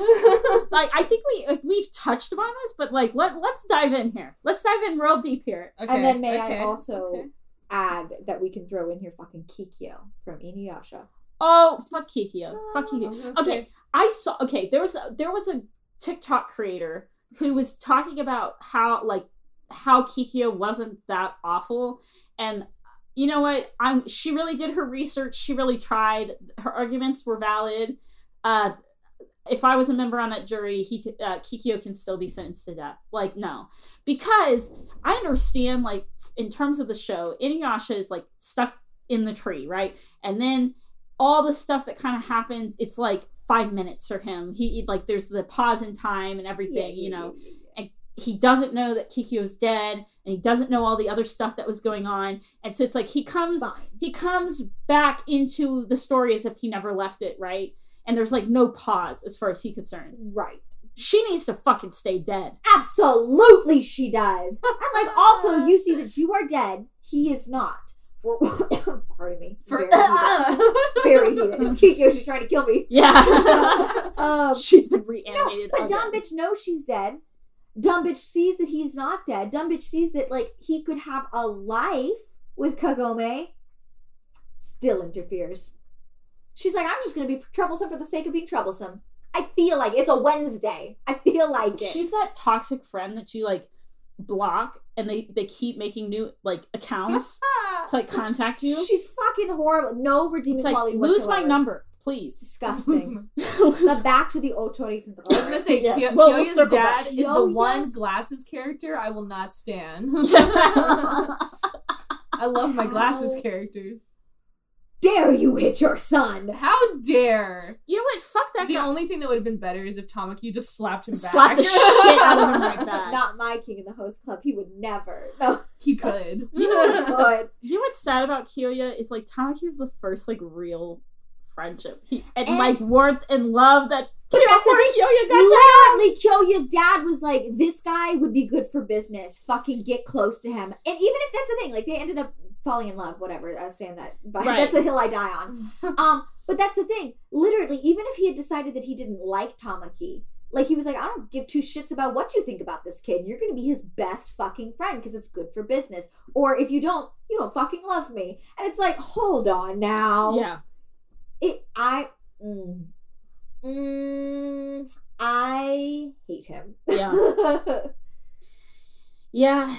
like I think we we've touched upon this, but like let let's dive in here. Let's dive in real deep here. Okay, and then may okay, I also okay. add that we can throw in here fucking Kikyo from Inuyasha. Oh fuck Kikyo, fuck I Kikyo. Okay, say- I saw. Okay, there was a, there was a TikTok creator who was talking about how like how Kikyo wasn't that awful, and you know what? I'm. She really did her research. She really tried. Her arguments were valid. Uh, if I was a member on that jury, he uh, Kikyo can still be sentenced to death. Like no, because I understand. Like in terms of the show, Inuyasha is like stuck in the tree, right? And then all the stuff that kind of happens, it's like five minutes for him. He like there's the pause in time and everything, you know. And he doesn't know that Kikyo's dead and he doesn't know all the other stuff that was going on. And so it's like he comes Fine. he comes back into the story as if he never left it, right? And there's like no pause as far as he's concerned. Right. She needs to fucking stay dead. Absolutely, she does. *laughs* I'm like, also, you see that you are dead. He is not. For *coughs* pardon me. For- very heated. *laughs* It's Kikyo. She's trying to kill me. Yeah. *laughs* Um, She's been no, reanimated. but again. dumb bitch knows she's dead. Dumb bitch sees that he's not dead. Dumb bitch sees that like he could have a life with Kagome. Still interferes. She's like, I'm just gonna be troublesome for the sake of being troublesome. I feel like it's a Wednesday. I feel like it. She's that toxic friend that you like block and they they keep making new like accounts *laughs* ah. to like contact you. She's fucking horrible. No redeeming It's like quality lose my number, please. Disgusting. *laughs* Lose- the back to the Otori I was gonna say Yes, Kyo- well, we'll dad back. is the one yes. glasses character I will not stand. *laughs* I love my glasses characters. Dare you hit your son? How dare! you know what? Fuck that The guy. only thing that would have been better is if Tamaki just slapped him back. Slap the shit out of him right *laughs* back. Not my king in the host club. He would never. No, he could. *laughs* You know he what's- *laughs* would. You know what's sad about Kyoya is like Tamaki was the first like real friendship. He, and, And- like warmth and love that But that's the thing. Literally, Kyoya's dad was like, "This guy would be good for business. Fucking get close to him." And even if that's the thing, like they ended up falling in love. Whatever. I was saying that, *laughs* but Right. that's the hill I die on. *laughs* Um, but that's the thing. Literally, even if he had decided that he didn't like Tamaki, like he was like, I don't give two shits about what you think about this kid. You're gonna be his best fucking friend because it's good for business. Or if you don't, you don't fucking love me. And it's like, hold on now. Yeah. It. I. Mm, mm, I hate him. Yeah. *laughs* Yeah.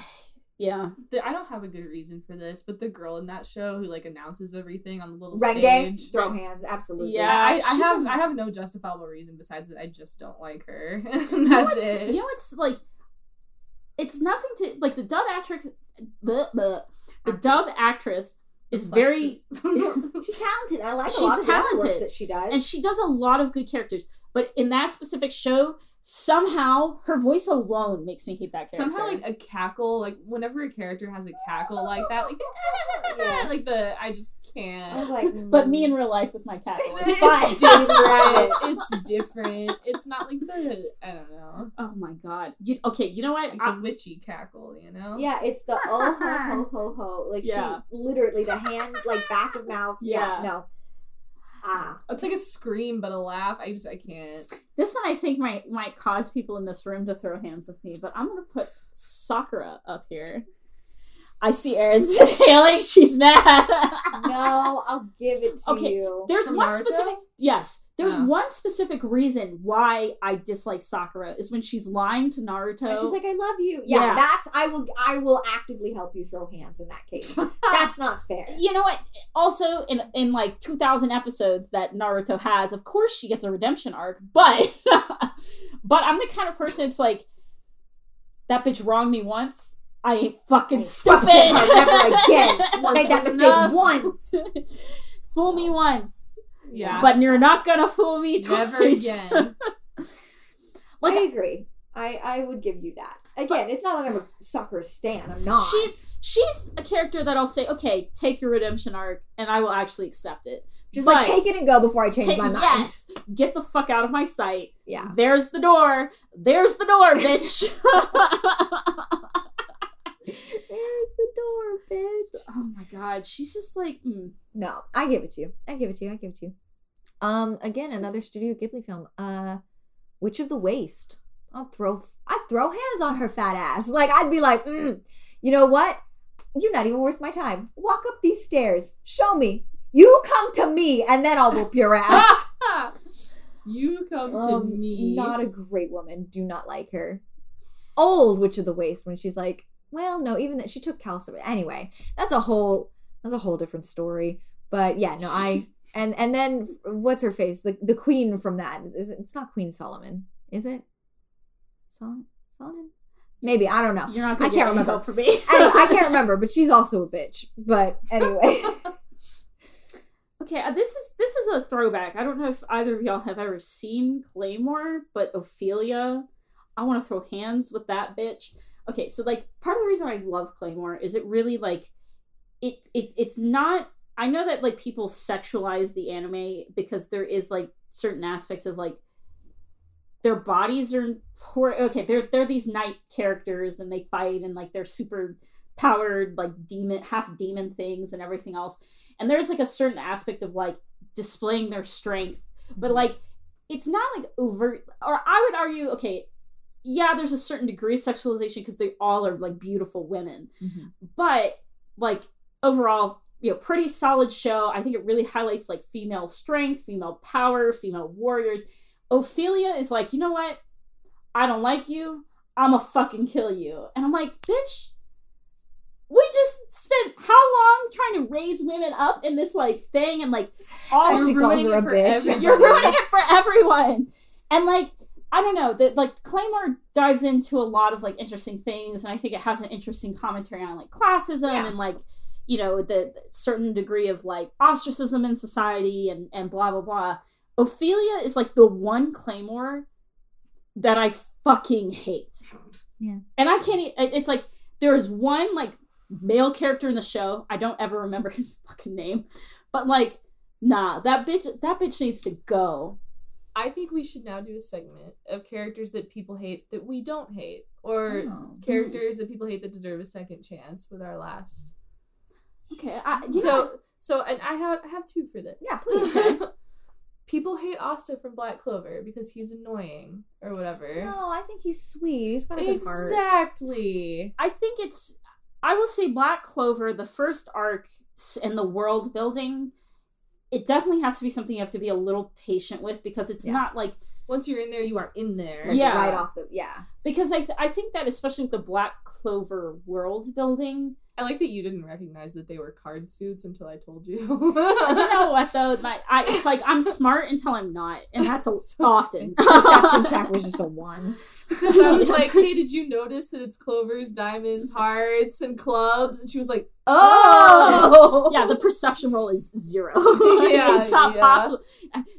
Yeah. The- I don't have a good reason for this, but the girl in that show who like announces everything on the little Renge, stage. throw hands, absolutely. Yeah. I, I have a- I have no justifiable reason besides that I just don't like her. *laughs* and You know That's it. You know what's like it's nothing to like the dub actress bleh, bleh. the dub actress is very *laughs* She's talented. I like a She's lot of the works talented. that she does. and she does a lot of good characters. But in that specific show, somehow her voice alone makes me hate that character. Somehow like a cackle, like whenever a character has a cackle like that, like Yeah. *laughs* like the I just can't. was like, *laughs* but me mm. in real life with my cackle, it's It's fine. *laughs* different. it's different. It's not like the I don't know, oh my god. You, okay, you know what? like I- the witchy cackle, you know? Yeah, it's the oh ho ho ho ho. Like Yeah. she literally the hand like back of mouth. Yeah. Yeah. no. Ah. It's like a scream but a laugh. I just I can't. this one I think might might cause people in this room to throw hands with me, but I'm gonna put Sakura up here. I see Erin's sailing. *laughs* She's mad. No, I'll give it to Okay, you. There's From one Naruto? specific yes. There's Oh. one specific reason why I dislike Sakura is when she's lying to Naruto. And she's like, I love you. Yeah, Yeah. that's I will I will actively help you throw hands in that case. *laughs* That's not fair. you know what? Also, in in like 2,000 episodes that Naruto has, of course she gets a redemption arc, but *laughs* but I'm the kind of person it's like that bitch wronged me once. I ain't fucking I ain't stupid. trusting her never again. *laughs* Make that was mistake enough. once. *laughs* Fool me once, Yeah. but you're not gonna fool me twice. never again. *laughs* Like I agree. I I would give you that. Again, it's not that I'm a Sakura stan. I'm not. she's she's a character that I'll say, okay, take your redemption arc, and I will actually accept it. just but like take it and go before I change Take- my mind. yes, get the fuck out of my sight. Yeah. There's the door. There's the door, bitch. There's the door, bitch. oh my god, she's just like, mm. No, I give it to you. I give it to you. I give it to you. Um, again, another Studio Ghibli film. Uh, Witch of the Waste. I'll throw. I'd throw hands on her fat ass. Like I'd be like, mm, you know what? You're not even worth my time. Walk up these stairs. Show me. You come to me, and then I'll whoop your *laughs* ass. you come to Um, me. Not a great woman. Do not like her. Old Witch of the Waste when she's like, well, no, even that she took Calcifer. Anyway, that's a whole that's a whole different story. But yeah, no, I *laughs* and and then what's her face? The the queen from that. Is it, it's not Queen Solomon, is it? Solomon? Solomon? Maybe I don't know. you're not I gonna can't remember. help from me. Anyway, I can't *laughs* remember, but she's also a bitch. But anyway, *laughs* Okay, uh, this is this is a throwback. I don't know if either of y'all have ever seen Claymore, but Ophelia, I want to throw hands with that bitch. Okay, so like part of the reason I love Claymore is it really like it it it's not I know that like people sexualize the anime because there is like certain aspects of like their bodies are poor okay they're they're these knight characters and they fight and like they're super powered like demon half demon things and everything else. And there's like a certain aspect of like displaying their strength. But mm-hmm. like it's not like overt or i would argue okay yeah there's a certain degree of sexualization because they all are like beautiful women. Mhm. but like overall you know pretty solid show. I think it really highlights like female strength female power female warriors. Ophelia is like you know what? I don't like you. I'ma fucking kill you. And i'm like bitch we just spent how long trying to raise women up in this like thing and like all ruining it a for every- *laughs* you're ruining it for everyone. And like I don't know that like Claymore dives into a lot of like interesting things, and I think it has an interesting commentary on like classism Yeah. and like you know the, certain degree of like ostracism in society and and blah blah blah. Ophelia is like the one Claymore that I fucking hate. Yeah. and I can't. It's like there is one like male character in the show. I don't ever remember *laughs* his fucking name, but like nah, that bitch that bitch needs to go. I think we should now do a segment of characters that people hate that we don't hate, or Oh. characters hmm. that people hate that deserve a second chance with our last. Okay, I, you know, so so and I have I have two for this. Yeah, please. *laughs* people hate Asta from Black Clover because he's annoying or whatever. No, I think he's sweet. He's got a good heart. Exactly. I think it's. I will say Black Clover, the first arc in the world building, it definitely has to be something you have to be a little patient with because it's Yeah. not like Once you're in there, you are in there. Like, Yeah. right off the yeah. because I th- I think that especially with the Black Clover world building, I like that you didn't recognize that they were card suits until I told you. you know what though, *laughs* my, I it's like I'm smart until I'm not, and that's a, *laughs* often. Perception check was just a one. Because *laughs* I was like, hey, did you notice that it's clovers, diamonds, hearts, and clubs? And she was like, oh! oh! yeah, the perception roll is zero. Yeah, it's not yeah. possible.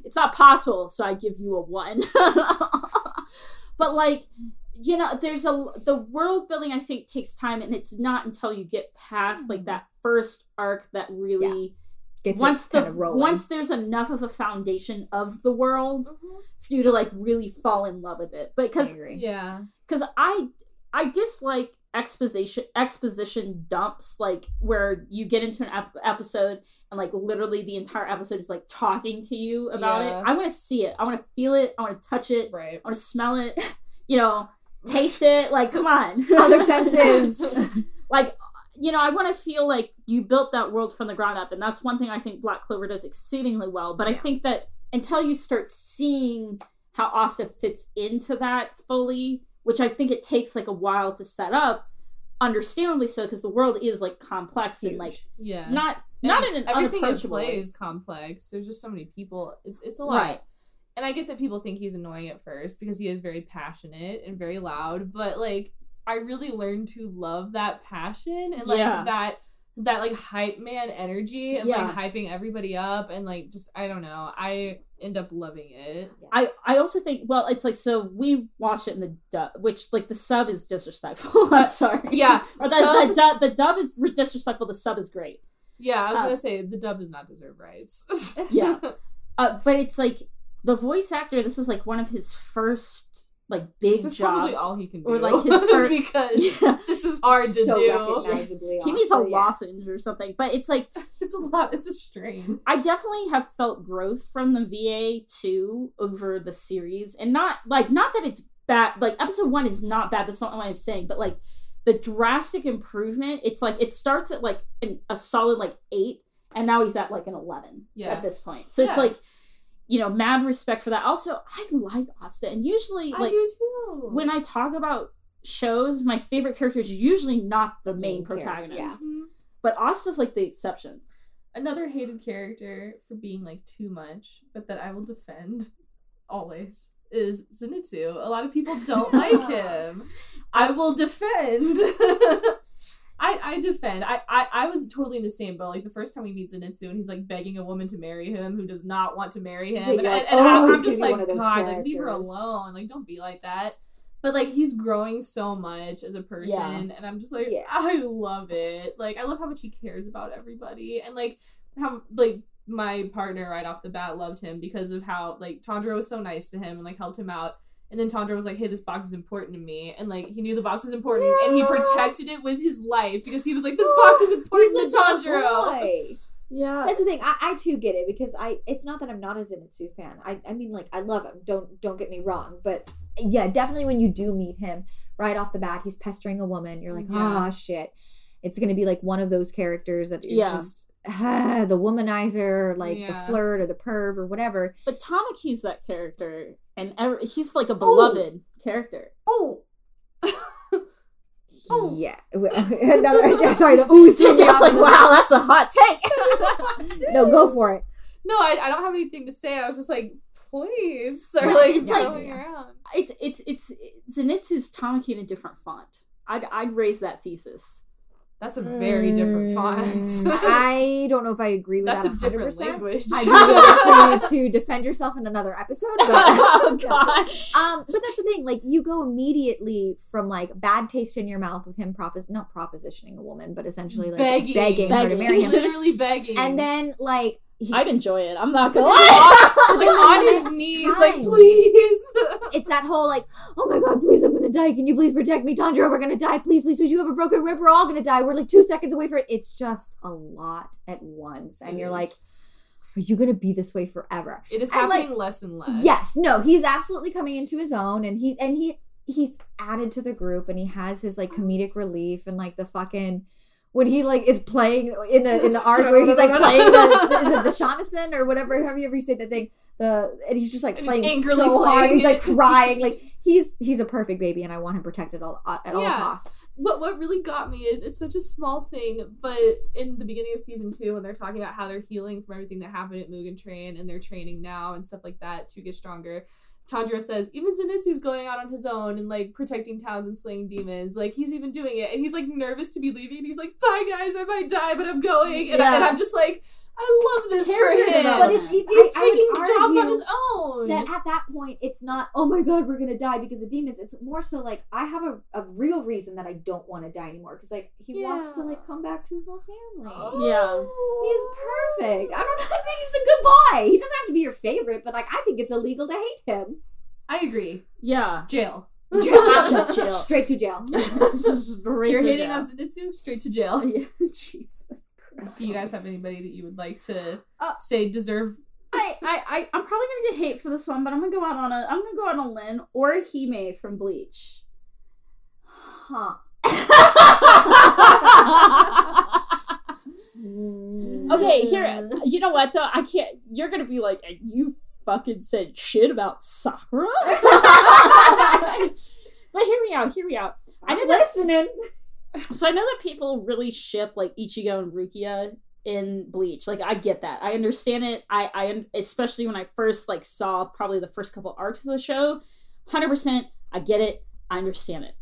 It's not possible, so I give you a one. but like, you know, there's a the world building. I think takes time, and it's not until you get past like mm-hmm. that first arc that really Gets once it kind the of rolling. once there's enough of a foundation of the world mm-hmm. for you to like really fall in love with it. I Because. Yeah. because I I dislike exposition exposition dumps like where you get into an ep- episode and like literally the entire episode is like talking to you about Yeah. it. I want to see it. I want to feel it. I want to touch it. Right. I want to smell it. *laughs* You know, taste it. Like come on. *laughs* Other senses. *laughs* like you know, I want to feel like you built that world from the ground up, and that's one thing I think Black Clover does exceedingly well. But I think that until you start seeing how Asta fits into that fully, which I think it takes like a while to set up, understandably so, because the world is like complex and like Yeah. not not in an everything in play way. is complex. There's just so many people. It's it's a lot. Right. And I get that people think he's annoying at first because he is very passionate and very loud, but like I really learned to love that passion and like Yeah. that that like hype man energy and Yeah. like hyping everybody up and like just I don't know. I end up loving it. I, I also think well it's like so we watch it in the dub which like the sub is disrespectful *laughs* I'm sorry Yeah. *laughs* or the, sub- the, dub, the dub is disrespectful the sub is great yeah, I was uh, gonna say the dub does not deserve rights. Yeah. *laughs* Uh, but it's like the voice actor. This is like one of his first like big this is jobs. probably all he can do. Or, like, *laughs* his first because *laughs* Yeah. this is hard to so do. recognizably. *laughs* He needs a yeah. lozenge or something. But it's like It's a lot. It's a strain. I definitely have felt growth from the VA two over the series, and not like not that it's bad. Like episode one is not bad. That's not what I'm saying. But like the drastic improvement. It's like it starts at like an, a solid like eight, and now he's at like an eleven Yeah. at this point. So it's like. You know, mad respect for that. Also, I like Asta, and usually, I like do too. when I talk about shows, my favorite character is usually not the main Main protagonist. yeah. Mhm. But Asta's like the exception. another hated character for being like too much, but that I will defend always is Zenitsu. A lot of people don't like *laughs* him. I will defend. *laughs* I, I defend. I, I I was totally in the same boat. Like the first time we meet Zenitsu and he's like begging a woman to marry him who does not want to marry him. Yeah, and like, and "Oh, I'm, I'm just like, one of those God, like leave her alone. Like don't be like that. but like he's growing so much as a person Yeah. and i'm just like Yeah. i love it like i love how much he cares about everybody and like how like my partner right off the bat loved him because of how like Tanjiro was so nice to him and like helped him out and then Tanjiro was like, "Hey, this box is important to me," and like he knew the box was important, and he protected it with his life because he was like, "This box is *gasps* important to a good *laughs* Yeah. That's the thing. I, I too get it because I. It's not that I'm not a Zenitsu fan. I. I mean, like I love him. Don't don't get me wrong. But yeah, definitely when you do meet him right off the bat, he's pestering a woman. You're like, Yeah. ah, shit. It's gonna be like one of those characters that is Yeah. just ah, *sighs* the womanizer, like the flirt or the perv or whatever. But Tamaki's that character, and ever, he's like a beloved character. Oh. *laughs* Yeah. *laughs* Another, sorry, the ooze. Just threw like, wow, that's a hot take. *laughs* No, go for it. No, I, I don't have anything to say. I was just like, please, or Well, like it's like- going around. it's it's it's Zenitsu's Tamaki in a different font. I'd I'd raise that thesis. That's a very different font. Mm, *laughs* I don't know if I agree with That's that. That's a different 100%. language. I do for you *laughs* to defend yourself in another episode. But, *laughs* oh god. um, but that's the thing. Like, you go immediately from like bad taste in your mouth with him propos not propositioning a woman, but essentially like begging, begging, her to marry him, literally begging, and then like I'd enjoy it. I'm not gonna lie. *laughs* Like on his knees, time- like please. *laughs* it's that whole like, oh my god, please, I'm gonna die. Can you please protect me, Tanjiro? We're gonna die. Please, please, please. You have a broken rib. We're all gonna die. We're like two seconds away from it. It's just a lot at once, and you're like, are you gonna be this way forever? it is and, like, happening less and less. Yes, no, he's absolutely coming into his own, and he and he he's added to the group, and he has his like comedic relief and like the fucking when he like is playing in the in the *laughs* arc where he's like playing *laughs* the is it the shamisen or whatever? However you ever say that thing. The and he's just like playing angrily so hard playing he's like crying. Like he's he's a perfect baby and I want him protected all, at all costs. What what really got me is it's such a small thing, but in the beginning of season two, when they're talking about how they're healing from everything that happened at Mugen Train and they're training now and stuff like that to get stronger. Tanjiro says even Zenitsu's going out on his own and like protecting towns and slaying demons. Like he's even doing it, and he's like nervous to be leaving. He's like, "Bye guys, I might die, but I'm going." And, I, Yeah. I'm just like, I love this Character for him. But it's even he's I, I taking jobs on argue his own. that at that point it's not oh my god we're gonna die because of demons it's more so like i have a, a real reason that i don't want to die anymore because like he wants to like come back to his little family Yeah. he's perfect i don't know i think he's a good boy he doesn't have to be your favorite but like i think it's illegal to hate him I agree. Yeah. Jail. jail. *laughs* Jail. straight to jail Straight You're to hating jail. on Zenitsu? Straight to jail. Yeah. *laughs* Jesus Christ. Do you guys have anybody that you would like to Uh, say deserve? I, I, I, I'm probably gonna get hate for this one, but I'm gonna go out on a, I'm gonna go out on a limb Orihime from Bleach. huh *laughs* Okay, here. You know what though? I can't. You're gonna be like, you fucking said shit about Sakura. *laughs* but hear me out. Hear me out. I know i'm that. So I know that people really ship like Ichigo and Rukia in Bleach. Like I get that. I understand it. I I especially when I first like saw probably the first couple arcs of the show. Hundred percent. I get it. I understand it.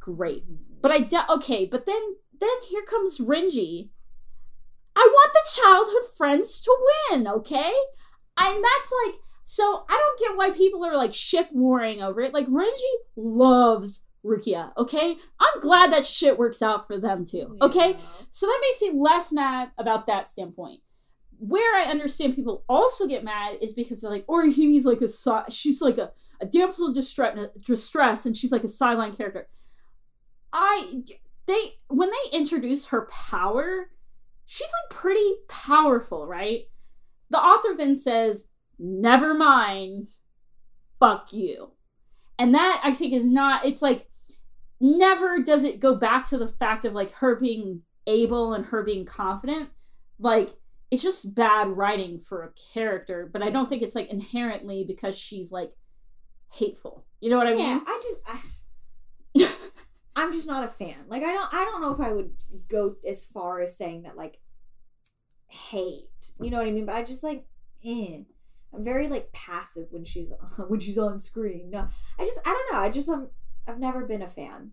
Great. But I de- okay. But then then here comes Renji. I want the childhood friends to win. Okay, and that's like so. I don't get why people are like ship warring over it. Like Renji loves Rukia. Okay, I'm glad that shit works out for them too. Okay, so that makes me less mad about that standpoint. Where I understand people also get mad is because they're like, Orihime's like a she's like a, a damsel in distress, distress, and she's like a sideline character. I they when they introduce her power, she's like pretty powerful, right? The author then says, "Never mind, fuck you," and that I think is not. It's like never does it go back to the fact of like her being able and her being confident. Like it's just bad writing for a character, but I don't think it's like inherently because she's like hateful. You know what I yeah mean? i just I, *laughs* I'm just not a fan. Like I don't I don't know if I would go as far as saying that like hate. You know what I mean? But I just like eh. I'm very like passive when she's *laughs* when she's on screen. No, I just I don't know. I just um I've never been a fan.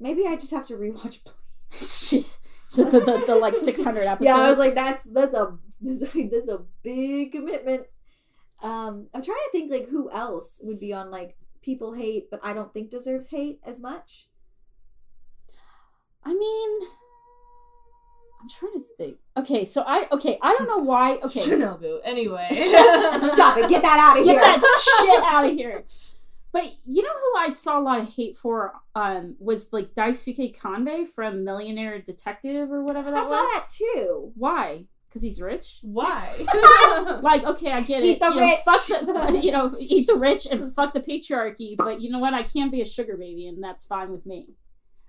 Maybe I just have to rewatch. *laughs* She's *laughs* the, the, the, the like 600 episodes. *laughs* Yeah, I was like that's that's a this that's a big commitment. Um, I'm trying to think like who else would be on like people hate, but I don't think deserves hate as much. I mean, I'm trying to think. Okay, so I okay, I don't know why. Okay, Shinobu. Anyway. Stop it! Get that out of here. get here. that shit out of here. But you know who I saw a lot of hate for um was like Daisuke Kanbei from Millionaire Detective or whatever that I was. I saw that too. Why? Because he's rich. Why? *laughs* *laughs* Like, okay, I get it. Eat the you know, rich. fuck the, *laughs* you know, eat the rich and fuck the patriarchy. But you know what? I can't be a sugar baby, and that's fine with me.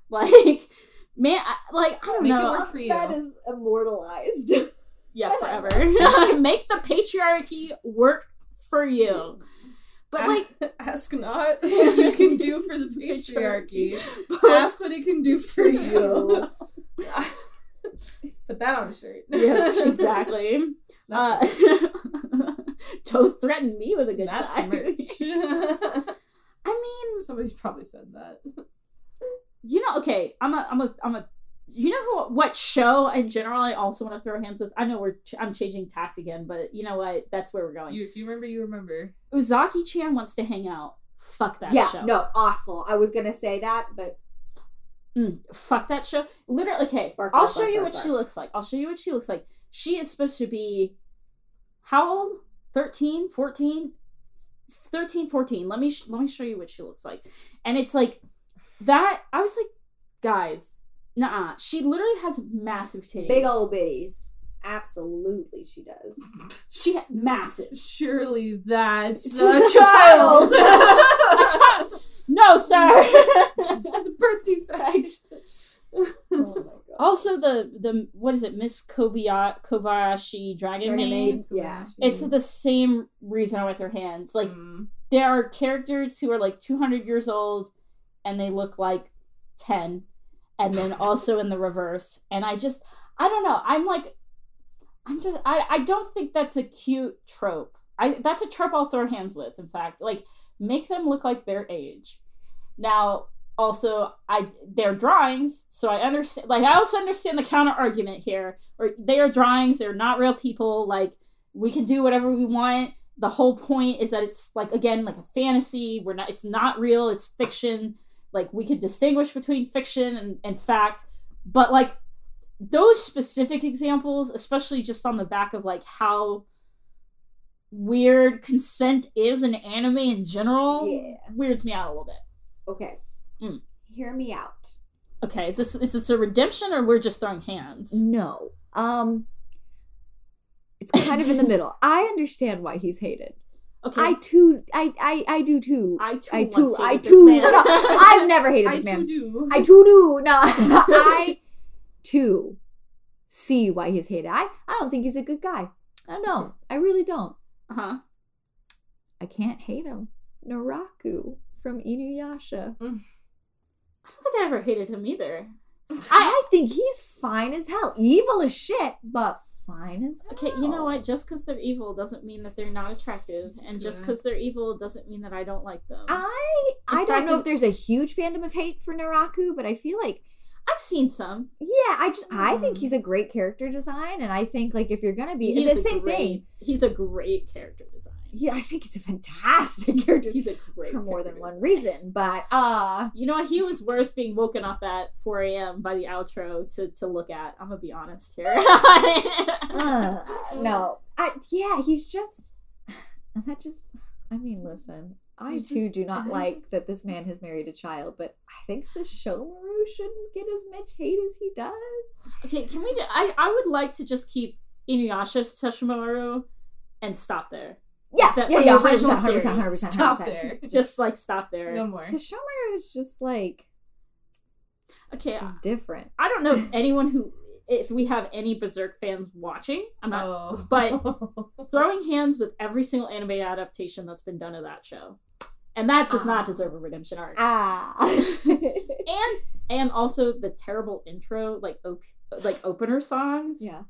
Like, man, I, like I don't Make it know. work for you. That is immortalized. Yeah, forever. Make the patriarchy work for you. But like, *laughs* ask not *laughs* what you can do for the *laughs* patriarchy. but, ask what it can do for you. Put that on a shirt. yeah, exactly. Uh, don't threaten me with a good that's time. I mean, Somebody's probably said that. you know, okay, I'm a, I'm a, I'm a. You know who, what show in general I also want to throw hands with? I know we're, ch- I'm changing tact again, but you know what? That's where we're going. You, if you remember, you remember. Uzaki Chan wants to hang out. Fuck that yeah, show. no, awful. I was gonna say that, but Mm, fuck that show. Literally, okay. Barf, I'll show barf, you barf, what she looks like. I'll show you what she looks like. She is supposed to be how old? 13, 14? 13, 14. Let me sh- let me show you what she looks like. And it's like that I was like, guys, nah. She literally has massive titties. big old bitties. Absolutely, she does. *laughs* She ha- massive. Surely that's a a child. *laughs* A child. No, sir. *laughs* She has a birth defect. Oh also, the the what is it, Miss Kobayashi, Kobayashi Dragon Dragon Maid? Maid. Yeah. It's the same reason with her hands. Like Mm. there are characters who are like 200 years old and they look like 10 and then also in the reverse. And i just i don't know. I'm like i'm just i, I don't think that's a cute trope. I that's a trope i'll throw hands with in fact. Like make them look like their age. Now also i they're drawings so i understand like i also understand the counter argument here or they are drawings they're not real people like we can do whatever we want. The whole point is that it's like again like a fantasy. We're not it's not real it's fiction like we could distinguish between fiction and, and fact but like those specific examples especially just on the back of like how weird consent is in anime in general Yeah. weirds me out a little bit Okay. Mm. Hear me out. okay is this is this a redemption or we're just throwing hands No. Um it's kind of in the middle. I understand why he's hated. Okay I too I I I do too. I too I too I hated this too man. no, I've never hated *laughs* I this too man. do. I too do. No. *laughs* I too see why he's hated. I I don't think he's a good guy. I don't. know. I really don't. uh-huh I can't hate him. Naraku from Inuyasha. i don't think i ever hated him either I, I think he's fine as hell. Evil as shit, but fine. Okay, you know what? Just because they're evil doesn't mean that they're not attractive, That's and just because they're evil doesn't mean that I don't like them. I I don't know if there's a huge fandom of hate for Naraku, but I feel like I've seen some. yeah, I just I think Hmm. he's a great character design, and I think like if you're gonna be He's the same great- thing, He's a great character design. yeah, I think he's a fantastic character He's a great for more than character one reason. But uh, You know what? He was worth being woken up at 4 a.m. by the outro to, to look at. I'm gonna be honest here. *laughs* uh *laughs* no, I yeah, he's just *sighs* that just. I mean, listen. I He's too just- do not I like just- that this man *laughs* has married a child, but I think Sesshomaru shouldn't get as much hate as he does. okay, can we? Do, I I would like to just keep Inuyasha Sesshomaru and stop there. Yeah, That- yeah, yeah, hundred percent, hundred percent, hundred percent, Stop there. *laughs* Just like stop there. no more. Sesshomaru is just like Okay, she's uh, different. I don't know if *laughs* anyone who if we have any Berserk fans watching. I'm not Oh. but- throwing hands with every single anime adaptation that's been done of that show. And that does Ah. not deserve a redemption arc. Ah, *laughs* and and also the terrible intro, like op- like opener songs. yeah.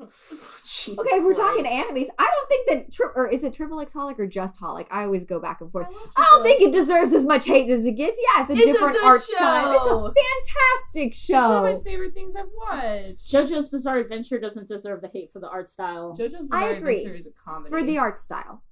*sighs* Jesus Okay, if we're Christ. talking animes, I don't think that tri- or is it Triple X Holic or just Holic? I always go back and forth. I don't think it deserves as much hate as it gets. Yeah, it's a It's a different good art style. It's a fantastic show. It's one of my favorite things I've watched. JoJo's Bizarre Adventure doesn't deserve the hate for the art style. JoJo's I Bizarre. Adventure is a comedy. For the art style.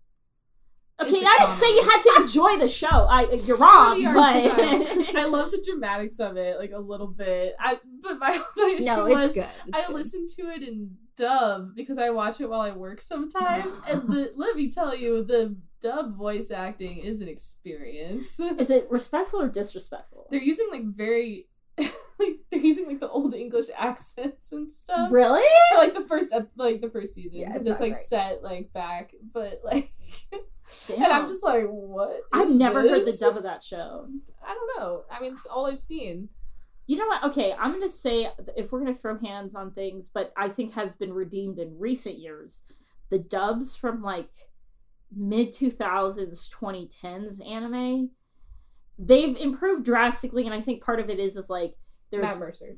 Okay, I didn't say you had to enjoy the show. I you're wrong, but. *laughs* I love the dramatics of it, like a little bit. I but my, *laughs* my issue No, was good. It's I good. listen to it in dub because I watch it while I work sometimes, *laughs* and the, let me tell you, the dub voice acting is an experience. is it respectful or disrespectful? They're using like very, *laughs* like they're using like the old English accents and stuff. Really? For like the first, ep- like the first season, Yeah, because it's it's like great. set like back, but like, Damn. *laughs* and I'm just like, what? I've never heard the dub of that show. I don't know. I mean, it's all I've seen. You know what? Okay, I'm gonna say if we're gonna throw hands on things, but I think has been redeemed in recent years. The dubs from like mid 2000s, 2010s anime, they've improved drastically, and I think part of it is is like there's Matt Mercer.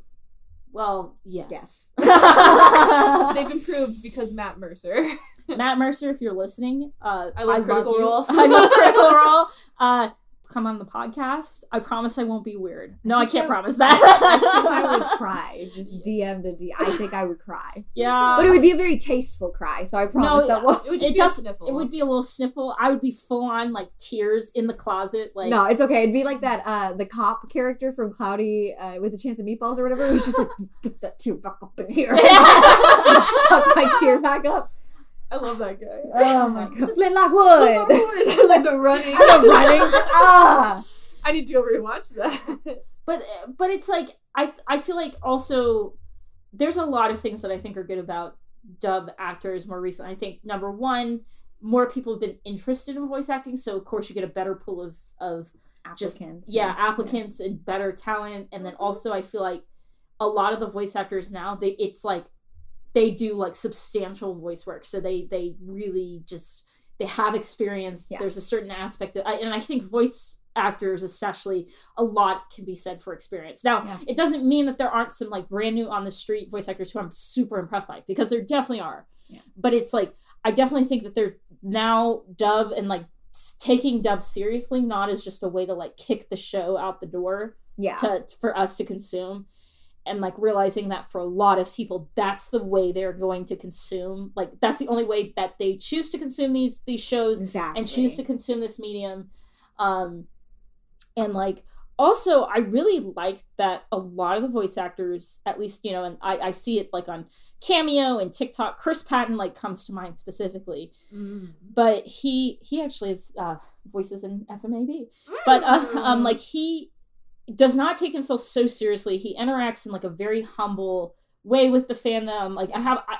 well, yes. Yes. *laughs* They've improved because Matt Mercer. Matt Mercer, if you're listening, uh, I love Critical you. Role. *laughs* I love Critical Role. Uh, come on the podcast. I promise I won't be weird. No, I can't I- promise I think I would *laughs* cry. Just DM to D. I think I would cry. yeah, But it would be a very tasteful cry, so I promise that yeah. won't. It would just It be a sniffle. It would be a little sniffle. I would be full on like tears in the closet. Like no, it's okay. It'd be like that uh the cop character from Cloudy uh, with a chance of meatballs or whatever. Who's just like put that tear back up in here. *laughs* *laughs* Suck my tear back up. I love that guy. Oh my god. *laughs* Flint Lockwood. *laughs* like the running. *laughs* I love running. Ah. I need to go rewatch that. but but it's like I I feel like also there's a lot of things that I think are good about dub actors more recently. I think number one, more people have been interested in voice acting, so of course you get a better pool of of just Applicants. yeah applicants and better talent, and then also I feel like a lot of the voice actors now they it's like they do like substantial voice work, so they they really just they have experience. Yeah. There's a certain aspect of, and I think voice actors especially a lot can be said for experience now Yeah. it doesn't mean that there aren't some like brand new on the street voice actors who i'm super impressed by because there definitely are Yeah. but it's like i definitely think that there's now dub and like taking dub seriously not as just a way to like kick the show out the door Yeah. to for us to consume and like realizing that for a lot of people that's the way they're going to consume like that's the only way that they choose to consume these these shows Exactly. and choose to consume this medium. Um and like also i really like that a lot of the voice actors at least you know and i i see it like on cameo and tiktok chris patton like comes to mind specifically. But he he actually has uh voices in fmab but uh, *laughs* um like he does not take himself so seriously he interacts in like a very humble way with the fandom like i have i,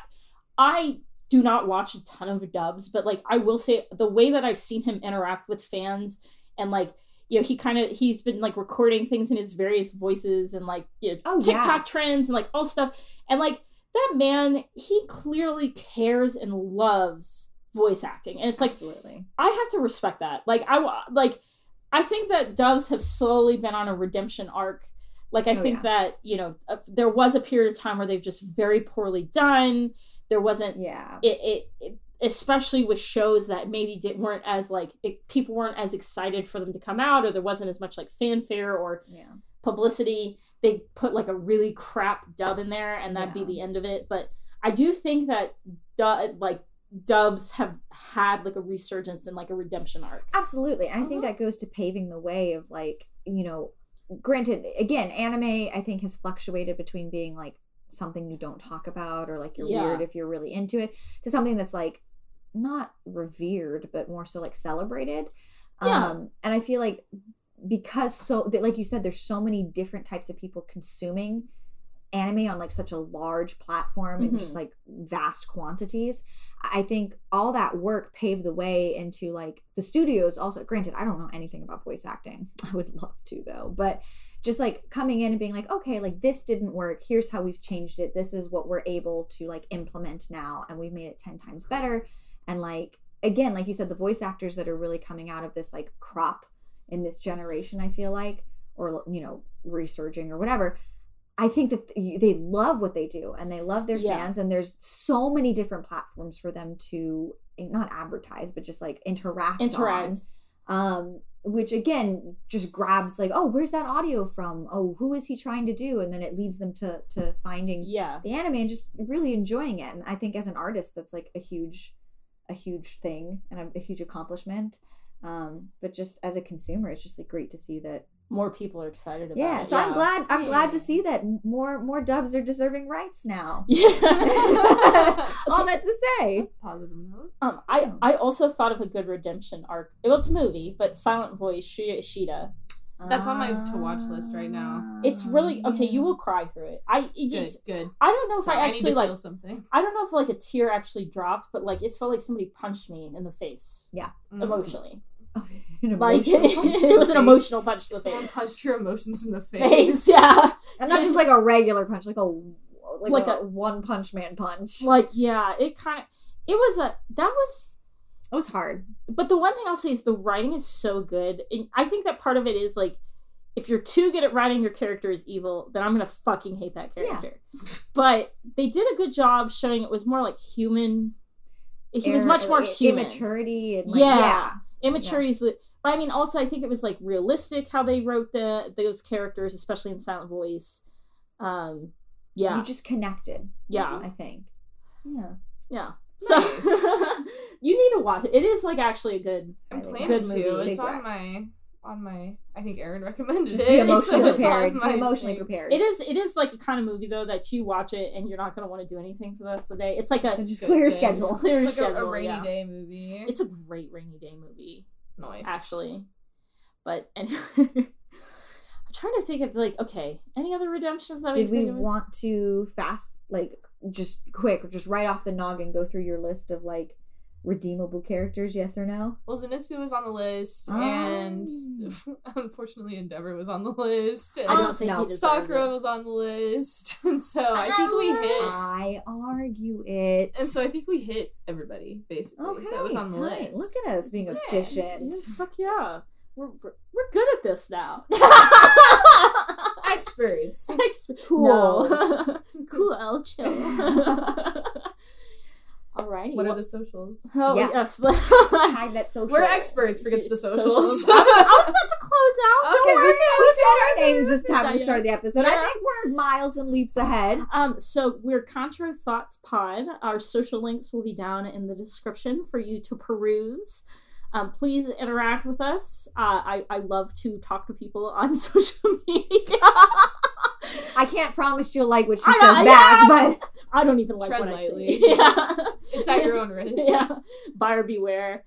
I do not watch a ton of dubs but like i will say the way that i've seen him interact with fans and like you know he kind of he's been like recording things in his various voices and like you know Oh, tiktok yeah. trends and like all stuff and like that man he clearly cares and loves voice acting and it's like Absolutely. I have to respect that. Like I like I think that dubs have slowly been on a redemption arc. Like I Oh, think yeah. that, you know, uh, there was a period of time where they've just very poorly done. There wasn't Yeah. it, it, it especially with shows that maybe didn't weren't as like it, people weren't as excited for them to come out or there wasn't as much like fanfare or Yeah. publicity they put like a really crap dub in there and that'd Yeah. be the end of it but i do think that du- like dubs have had like a resurgence and like a redemption arc Absolutely. And I think Mhm. that goes to paving the way of like, you know, granted, again, anime I think has fluctuated between being like something you don't talk about or like you're Yeah. weird if you're really into it to something that's like not revered but more so like celebrated. Yeah. Um and I feel like because so that like you said there's so many different types of people consuming anime on like such a large platform and just Mhm. like vast quantities i think all that work paved the way into like the studios also granted i don't know anything about voice acting. *laughs* I would love to though but just like coming in and being like okay like this didn't work. Here's how we've changed it. This is what we're able to like implement now and we've made it 10 times better. And like again like you said the voice actors that are really coming out of this like crop in this generation i feel like or you know resurging or whatever i think that they love what they do and they love their Yeah. fans and there's so many different platforms for them to eh, not advertise but just like interact on. Interact. Um which again just grabs like oh where's that audio from? Oh who is he trying to do? And then it leads them to to finding yeah. the anime and just really enjoying it and i think as an artist that's like a huge a huge thing and a, a huge accomplishment. Um, but just as a consumer, it's just like great to see that. More people are excited about Yeah, it. so I'm glad. I'm glad to see that more more dubs are deserving rights now. *laughs* Yeah. *laughs* All that to say. That's positive note. um, I, I also thought of a good redemption arc. It was a movie, but Silent Voice, Shoya Ishida. That's on my to-watch list right now. It's really okay. You will cry through it. I it, Good, it's, good. I don't know if Sorry, I I actually to like something. I don't know if like a tear actually dropped, but like it felt like somebody punched me in the face Yeah, emotionally. An *laughs* Like *laughs* it was an emotional punch to the Someone face. punched your emotions in the face. Face, yeah. *laughs* and not just like a regular punch, like a like, Like a, a- one punch man punch. Like yeah, it kind of it was a that was It was hard. but the one thing I'll say is the writing is so good. And I think that part of it is like if you're too good at writing your character as evil, then I'm gonna fucking hate that Yeah. character. But they did a good job showing it was more like human. He was er, much more human. Immaturity and like, Yeah. yeah. Immaturity is. li- But I mean, also I think it was like realistic how they wrote the those characters, especially in Silent Voice. Um, yeah, You just connected. yeah, I think. Yeah. yeah. So *laughs* you need to watch it. It is like actually a good. I'm Good planning Good to. movie. It's on my on my. I think Erin *laughs* recommended Just it. be emotionally it's prepared. my Be emotionally thing. prepared. It is. It is like a kind of movie though that you watch it and you're not gonna want to do anything for the rest of the day. It's like a. So just clear your good. schedule. Clear your It's like a- a, rainy yeah. day movie. It's a great rainy day movie. nice. actually. But *laughs* anyway, I'm trying to think of like okay, any other redemptions that Did we we want to fast like just quick, just right off the noggin go through your list of like redeemable characters, yes or no? Well, Zenitsu was on the list, and oh. *laughs* unfortunately, Endeavor was on the list. And I don't think no. he deserved Sakura it. was on the list, *laughs* and so I think we um, hit. I argue it. And so I think we hit everybody basically okay, that was on the tight. list. Look at us being Yeah. efficient. Yeah, fuck yeah. We're, we're, we're good at this now. *laughs* Experts. Cool. No. cool, chill. Alrighty. What are the socials? *laughs* Oh, Yeah. yes. *laughs* Tag that social. We're experts. Forgets the socials. *laughs* I was, I was about to close out. Don't Okay, worry. we, we said our names this time at the start of the episode. Yeah. I think we're miles and leaps ahead. Um, so we're Contra Thots Pod. Our social links will be down in the description for you to peruse. Um, please interact with us. Uh, I, I love to talk to people on social media. I can't promise you'll like what she I says know, back, yeah. but *laughs* I don't even like Tread what lightly. I *laughs* say. Yeah. *laughs* It's at your own risk. yeah. Buyer beware.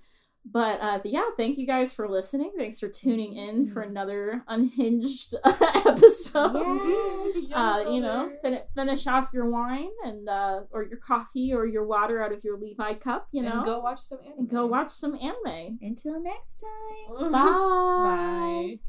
But uh, yeah, thank you guys for listening. Thanks for tuning in for another unhinged episode. Yes. Uh, you know, fin- finish off your wine and uh, or your coffee or your water out of your Levi cup. You know, And go watch some anime. and go watch some anime. until next time. Bye. Bye.